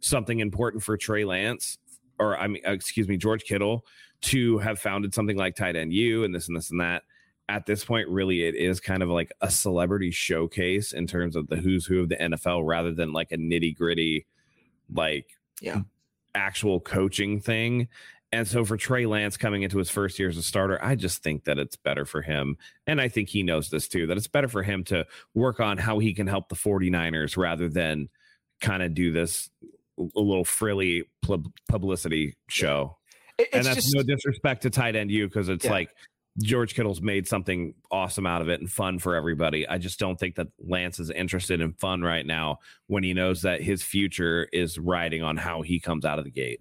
something important for Trey Lance or I mean excuse me George Kittle to have founded something like tight end you and this and this and that at this point really it is kind of like a celebrity showcase in terms of the who's who of the NFL rather than like a nitty gritty like yeah actual coaching thing and so for Trey Lance coming into his first year as a starter, I just think that it's better for him. And I think he knows this too, that it's better for him to work on how he can help the 49ers rather than kind of do this a little frilly publicity show. And that's just, no disrespect to tight end you because it's yeah. like George Kittle's made something awesome out of it and fun for everybody. I just don't think that Lance is interested in fun right now when he knows that his future is riding on how he comes out of the gate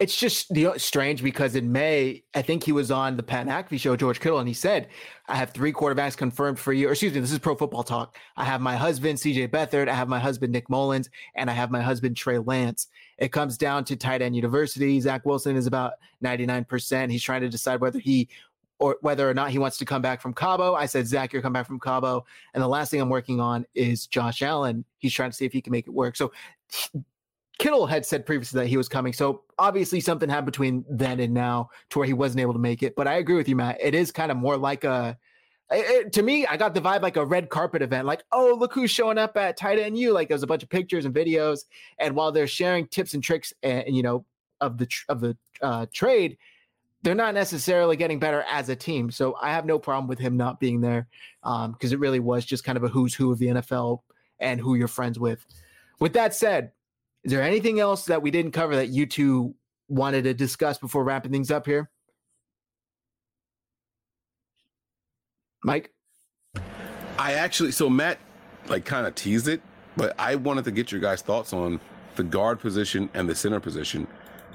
it's just strange because in May, I think he was on the Pat McAfee show, George Kittle, and he said, I have three quarterbacks confirmed for you. Or excuse me, this is pro football talk. I have my husband, CJ Beathard, I have my husband, Nick Mullens, and I have my husband, Trey Lance. It comes down to tight end university. Zach Wilson is about 99%. He's trying to decide whether he or whether or not he wants to come back from Cabo. I said, Zach, you're coming back from Cabo. And the last thing I'm working on is Josh Allen. He's trying to see if he can make it work. So Kittle had said previously that he was coming. So obviously something happened between then and now to where he wasn't able to make it. But I agree with you, Matt. It is kind of more like a, it, to me, I got the vibe like a red carpet event. Like, oh, look who's showing up at Tight End you. Like there's a bunch of pictures and videos. And while they're sharing tips and tricks and, and you know, of the, of the uh, trade, they're not necessarily getting better as a team. So I have no problem with him not being there Um, because it really was just kind of a who's who of the NFL and who you're friends with. With that said, is there anything else that we didn't cover that you two wanted to discuss before wrapping things up here? Mike? I actually, so Matt like kind of teased it, but I wanted to get your guys' thoughts on the guard position and the center position.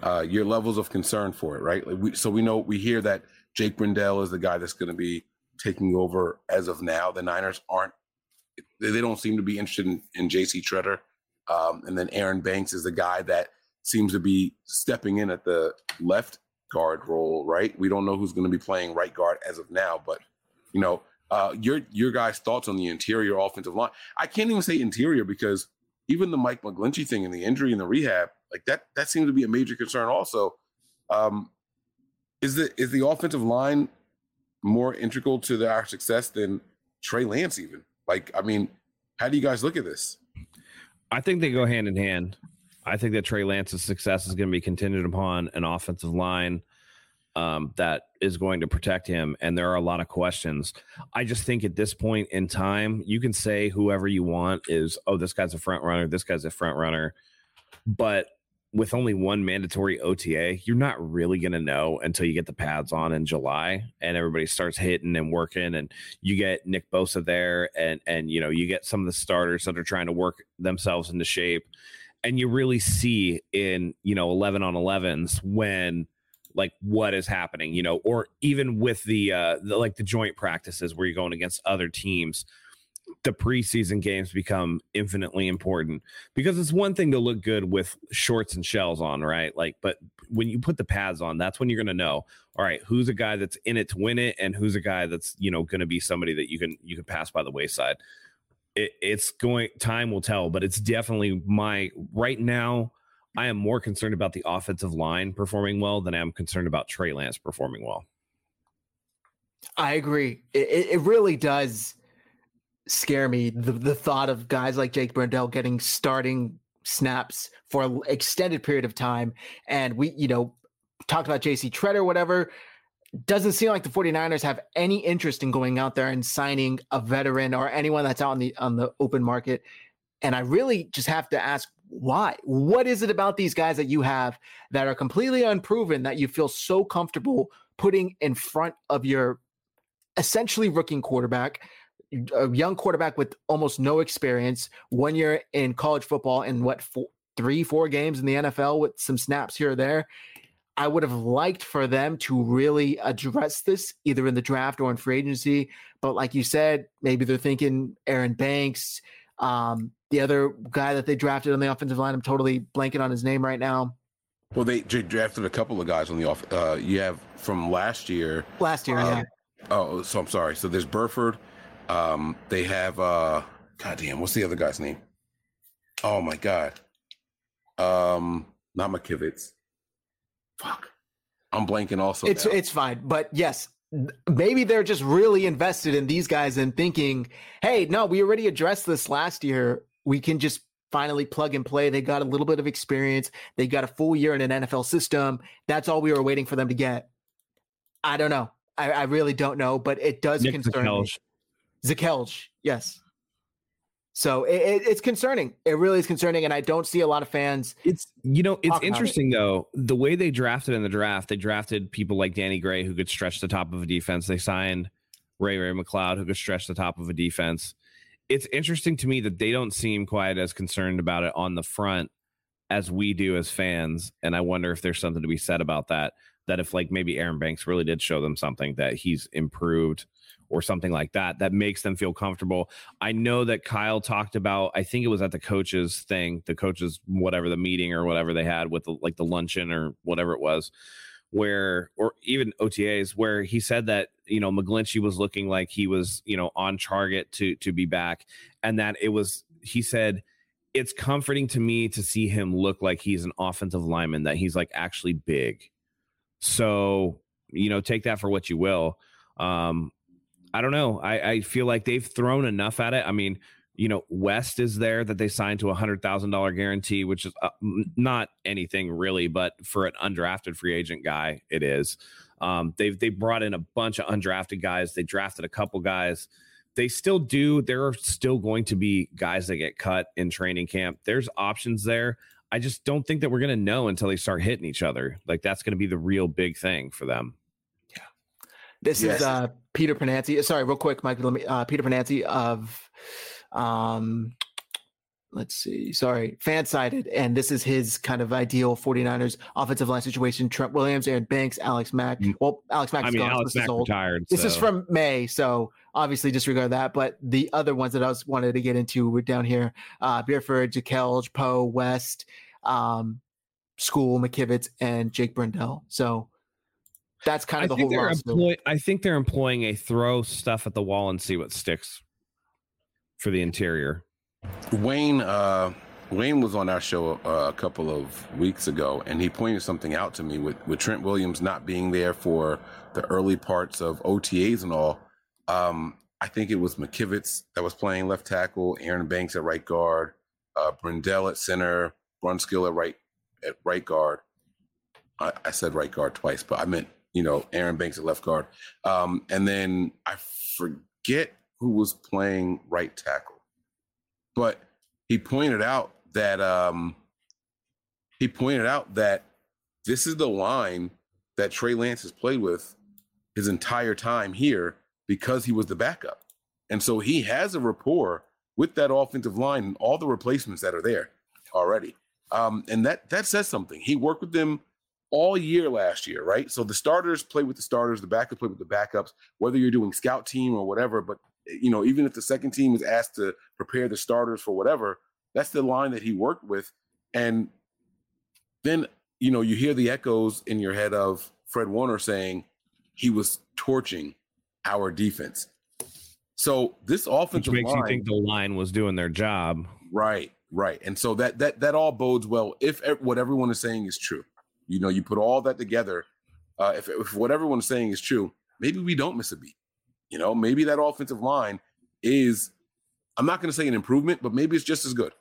Uh, your levels of concern for it, right? Like we, so we know we hear that Jake Brendel is the guy that's going to be taking over as of now. The Niners aren't; they don't seem to be interested in, in J.C. Tretter, um, and then Aaron Banks is the guy that seems to be stepping in at the left guard role. Right? We don't know who's going to be playing right guard as of now, but you know, uh, your your guys' thoughts on the interior offensive line. I can't even say interior because even the Mike McGlinchey thing and the injury and the rehab, like that, that seems to be a major concern. Also, um, is the is the offensive line more integral to the, our success than Trey Lance? Even like, I mean, how do you guys look at this? I think they go hand in hand. I think that Trey Lance's success is going to be contingent upon an offensive line um, that is going to protect him. And there are a lot of questions. I just think at this point in time, you can say whoever you want is, oh, this guy's a front runner, this guy's a front runner. But with only one mandatory OTA, you're not really going to know until you get the pads on in July and everybody starts hitting and working and you get Nick Bosa there and and you know, you get some of the starters that are trying to work themselves into shape. And you really see in, you know, 11 on 11s when like what is happening, you know, or even with the uh the, like the joint practices where you're going against other teams, the preseason games become infinitely important because it's one thing to look good with shorts and shells on, right? Like, but when you put the pads on, that's when you're going to know, all right, who's a guy that's in it to win it, and who's a guy that's you know going to be somebody that you can you can pass by the wayside. It, it's going time will tell, but it's definitely my right now. I am more concerned about the offensive line performing well than I am concerned about Trey Lance performing well. I agree. It, it really does scare me the, the thought of guys like Jake Brendel getting starting snaps for an extended period of time. And we, you know, talked about JC Tretter, whatever. Doesn't seem like the 49ers have any interest in going out there and signing a veteran or anyone that's out on the on the open market. And I really just have to ask why? What is it about these guys that you have that are completely unproven that you feel so comfortable putting in front of your essentially rookie quarterback, a young quarterback with almost no experience, one year in college football and what four, three, four games in the NFL with some snaps here or there. I would have liked for them to really address this either in the draft or in free agency. But like you said, maybe they're thinking Aaron Banks, um, the other guy that they drafted on the offensive line. I'm totally blanking on his name right now. Well, they drafted a couple of guys on the off. Uh, you have from last year. Last year, yeah. Oh, so I'm sorry. So there's Burford. Um, they have uh, God damn, what's the other guy's name? Oh my god. Um, not McKivitz. Fuck. I'm blanking also. It's now. it's fine. But yes, maybe they're just really invested in these guys and thinking, hey, no, we already addressed this last year. We can just finally plug and play. They got a little bit of experience. They got a full year in an NFL system. That's all we were waiting for them to get. I don't know. I, I really don't know, but it does Nick concern Zakelj. me. Zakelj, yes. So it, it, it's concerning. It really is concerning, and I don't see a lot of fans. It's you know it's about it. interesting though the way they drafted in the draft. They drafted people like Danny Gray who could stretch the top of a defense. They signed Ray Ray McCloud who could stretch the top of a defense. It's interesting to me that they don't seem quite as concerned about it on the front as we do as fans, and I wonder if there's something to be said about that. That if like maybe Aaron Banks really did show them something that he's improved or something like that that makes them feel comfortable. I know that Kyle talked about I think it was at the coaches thing, the coaches whatever the meeting or whatever they had with the, like the luncheon or whatever it was where or even OTAs where he said that you know McGlinchey was looking like he was you know on target to to be back and that it was he said it's comforting to me to see him look like he's an offensive lineman that he's like actually big so you know take that for what you will um I don't know. I, I feel like they've thrown enough at it. I mean, you know, West is there that they signed to a hundred thousand dollar guarantee, which is uh, not anything really, but for an undrafted free agent guy, it is. Um, they've they brought in a bunch of undrafted guys. They drafted a couple guys. They still do. There are still going to be guys that get cut in training camp. There's options there. I just don't think that we're going to know until they start hitting each other. Like that's going to be the real big thing for them. Yeah. This Yes. is uh, Peter Panacy. Sorry, real quick, Mike. Let me. Uh, Peter Panacy of, um, let's see. Sorry, fan sided, and this is his kind of ideal 49ers offensive line situation. Trent Williams, Aaron Banks, Alex Mack. Well, Alex Mack. Mm. I is mean, gone, so Alex this is Mack old. retired, This is from May, so obviously disregard that. But the other ones that I was wanted to get into were down here: uh, Burford, Zakelj, Poe, West, um, School, McKivitz, and Jake Brendel. So. That's kind of I the think whole they're employ- I think they're employing a throw stuff at the wall and see what sticks for the interior. Wayne uh, Wayne was on our show uh, a couple of weeks ago, and he pointed something out to me with with Trent Williams not being there for the early parts of OTAs and all. Um, I think it was McKivitz that was playing left tackle, Aaron Banks at right guard, uh, Brendel at center, Brunskill at right at right guard. I, I said right guard twice, but I meant you know Aaron Banks at left guard, um, and then I forget who was playing right tackle but he pointed out that um he pointed out that this is the line that Trey Lance has played with his entire time here because he was the backup. And so he has a rapport with that offensive line and all the replacements that are there already. Um, and that that says something. He worked with them all year last year, right? So the starters play with the starters, the backups play with the backups, whether you're doing scout team or whatever. But eh, you know, even if the second team is asked to prepare the starters for whatever, that's the line that he worked with. And then, you know, you hear the echoes in your head of Fred Warner saying he was torching our defense. So this Which offensive makes line, you think the line was doing their job. Right, right. And so that that that all bodes well if what everyone is saying is true. You know, you put all that together. Uh, if, if what everyone's saying is true, maybe we don't miss a beat. You know, maybe that offensive line is. I'm not going to say an improvement, but maybe it's just as good.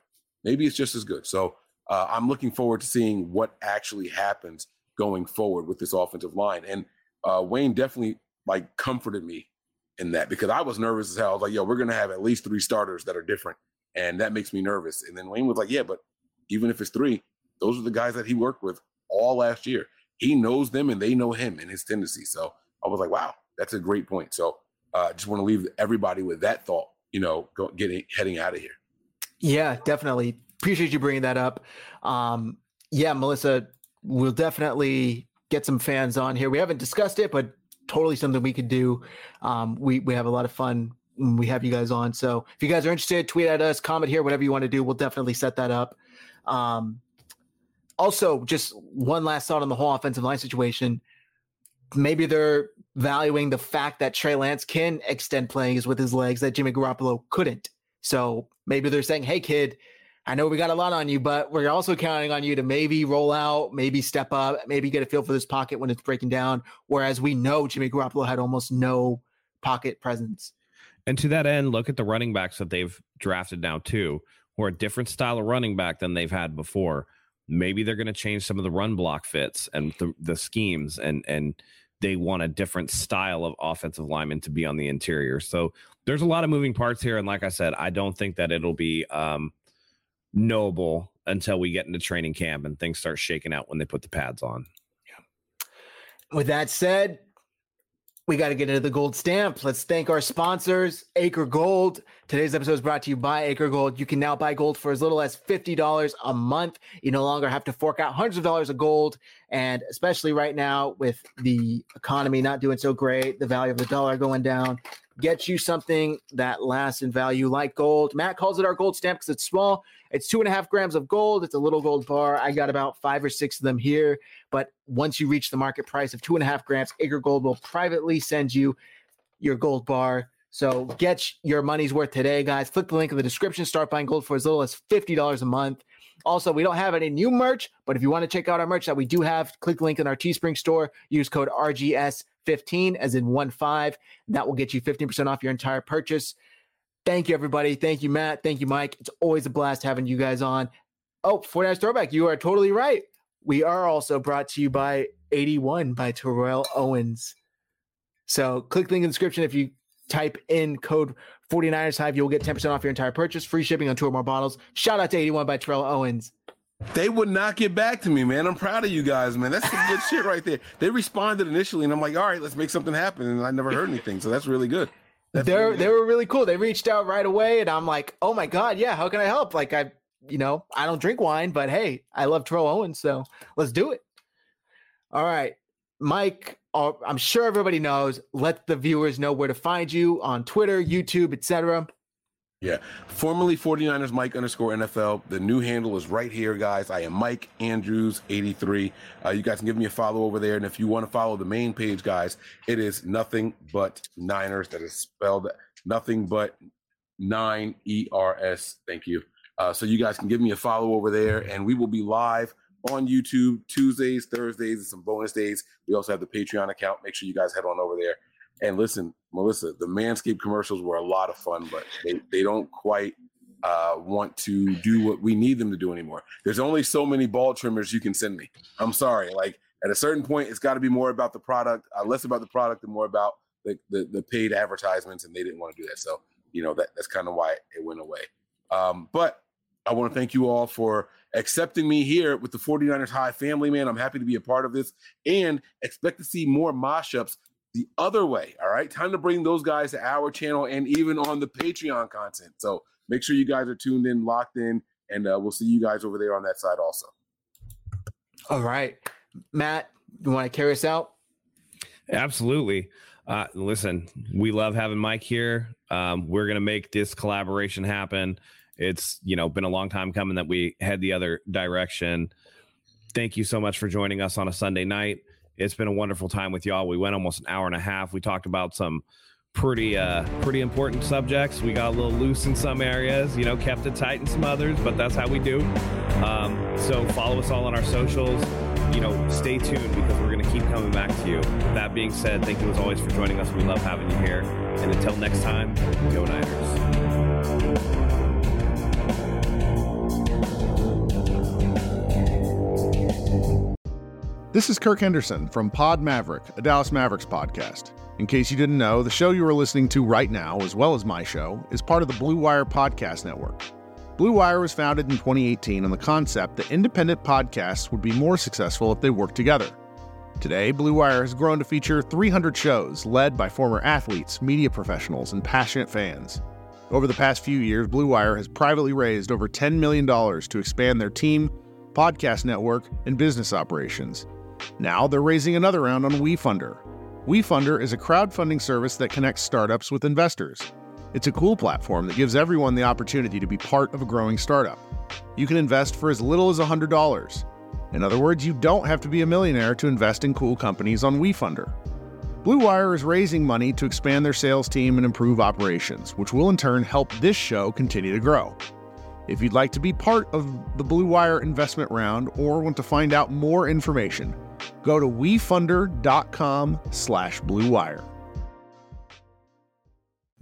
Maybe it's just as good. So uh, I'm looking forward to seeing what actually happens going forward with this offensive line. And uh, Wayne definitely like comforted me in that because I was nervous as hell. I was like, yo, we're gonna have at least three starters that are different. And that makes me nervous. And then Wayne was like, Yeah, but even if it's three, those are the guys that he worked with all last year. He knows them and they know him and his tendencies. So I was like, wow, that's a great point. So uh just want to leave everybody with that thought, you know, go, getting heading out of here. Yeah, definitely. Appreciate you bringing that up. Um, yeah, Melissa, we'll definitely get some fans on here. We haven't discussed it, but totally something we could do. Um, we we have a lot of fun when we have you guys on. So if you guys are interested, tweet at us, comment here, whatever you want to do. We'll definitely set that up. Um, also, just one last thought on the whole offensive line situation. Maybe they're valuing the fact that Trey Lance can extend plays with his legs that Jimmy Garoppolo couldn't. So maybe they're saying, "Hey, kid, I know we got a lot on you, but we're also counting on you to maybe roll out, maybe step up, maybe get a feel for this pocket when it's breaking down." Whereas we know Jimmy Garoppolo had almost no pocket presence. And to that end, look at the running backs that they've drafted now too, who are a different style of running back than they've had before. Maybe they're going to change some of the run block fits and the, the schemes, and and they want a different style of offensive lineman to be on the interior. So there's a lot of moving parts here, and like I said, I don't think that it'll be um, knowable until we get into training camp and things start shaking out when they put the pads on. With that said, we got to get into the gold stamp. Let's thank our sponsors, Acre Gold. Today's episode is brought to you by Acre Gold. You can now buy gold for as little as $50 a month. You no longer have to fork out hundreds of dollars of gold. And especially right now, with the economy not doing so great, the value of the dollar going down, get you something that lasts in value like gold. Matt calls it our gold stamp because it's small. It's two and a half grams of gold. It's a little gold bar. I got about five or six of them here. But once you reach the market price of two and a half grams, Acre Gold will privately send you your gold bar. So get your money's worth today, guys. Click the link in the description. Start buying gold for as little as $50 a month. Also, we don't have any new merch, but if you want to check out our merch that we do have, click the link in our Teespring store. Use code RGS15 as in one five. That will get you 15% off your entire purchase. Thank you, everybody. Thank you, Matt. Thank you, Mike. It's always a blast having you guys on. Oh, 49ers Throwback, you are totally right. We are also brought to you by 81 by Terrell Owens. So click the link in the description if you type in code 49ers Hive, you'll get 10% off your entire purchase, free shipping on two or more bottles. Shout out to 81 by Terrell Owens. They would not get back to me, man. I'm proud of you guys, man. That's some good shit right there. They responded initially, and I'm like, all right, let's make something happen. And I never heard anything. So that's really good. That's They're really they were really cool. They reached out right away, and I'm like, oh my god, yeah, how can I help? Like I, you know, I don't drink wine, but hey, I love Terrell Owens, so let's do it. All right, Mike. uh, I'm sure everybody knows. Let the viewers know where to find you on Twitter, YouTube, etc. Yeah. Formerly 49ers Mike underscore NFL. The new handle is right here, guys. I am Mike Andrews 83. Uh, you guys can give me a follow over there. And if you want to follow the main page, guys, it is nothing but Niners. That is spelled nothing but nine E R S. Thank you. Uh, so you guys can give me a follow over there, and we will be live on YouTube Tuesdays, Thursdays, and some bonus days. We also have the Patreon account. Make sure you guys head on over there. And listen, Melissa, the Manscaped commercials were a lot of fun, but they, they don't quite uh, want to do what we need them to do anymore. There's only so many ball trimmers you can send me. I'm sorry. Like at a certain point, it's got to be more about the product, uh, less about the product and more about the, the, the paid advertisements. And they didn't want to do that. So, you know, that, that's kind of why it went away. Um, but I want to thank you all for accepting me here with the 49ers Hive family, man. I'm happy to be a part of this and expect to see more mashups the other way. All right. Time to bring those guys to our channel and even on the Patreon content. So make sure you guys are tuned in, locked in, and uh, we'll see you guys over there on that side also. All right, Matt, you want to carry us out? Absolutely. Uh, listen, we love having Mike here. Um, we're gonna make this collaboration happen. It's you know been a long time coming that we head the other direction. Thank you so much for joining us on a Sunday night. It's been a wonderful time with y'all. We went almost an hour and a half. We talked about some pretty uh pretty important subjects. We got a little loose in some areas, you know, kept it tight in some others, but that's how we do. Um, so follow us all on our socials. You know, stay tuned because we're gonna keep coming back to you. That being said, thank you as always for joining us. We love having you here. And until next time, go Niners. This is Kirk Henderson from Pod Maverick, a Dallas Mavericks podcast. In case you didn't know, the show you are listening to right now, as well as my show, is part of the Blue Wire Podcast Network. Blue Wire was founded in 2018 on the concept that independent podcasts would be more successful if they worked together. Today, Blue Wire has grown to feature 300 shows led by former athletes, media professionals, and passionate fans. Over the past few years, Blue Wire has privately raised over $10 million to expand their team, podcast network, and business operations. Now they're raising another round on WeFunder. WeFunder is a crowdfunding service that connects startups with investors. It's a cool platform that gives everyone the opportunity to be part of a growing startup. You can invest for as little as $100. In other words, you don't have to be a millionaire to invest in cool companies on WeFunder. Blue Wire is raising money to expand their sales team and improve operations, which will in turn help this show continue to grow. If you'd like to be part of the Blue Wire investment round or want to find out more information, go to wefunder.com slash bluewire.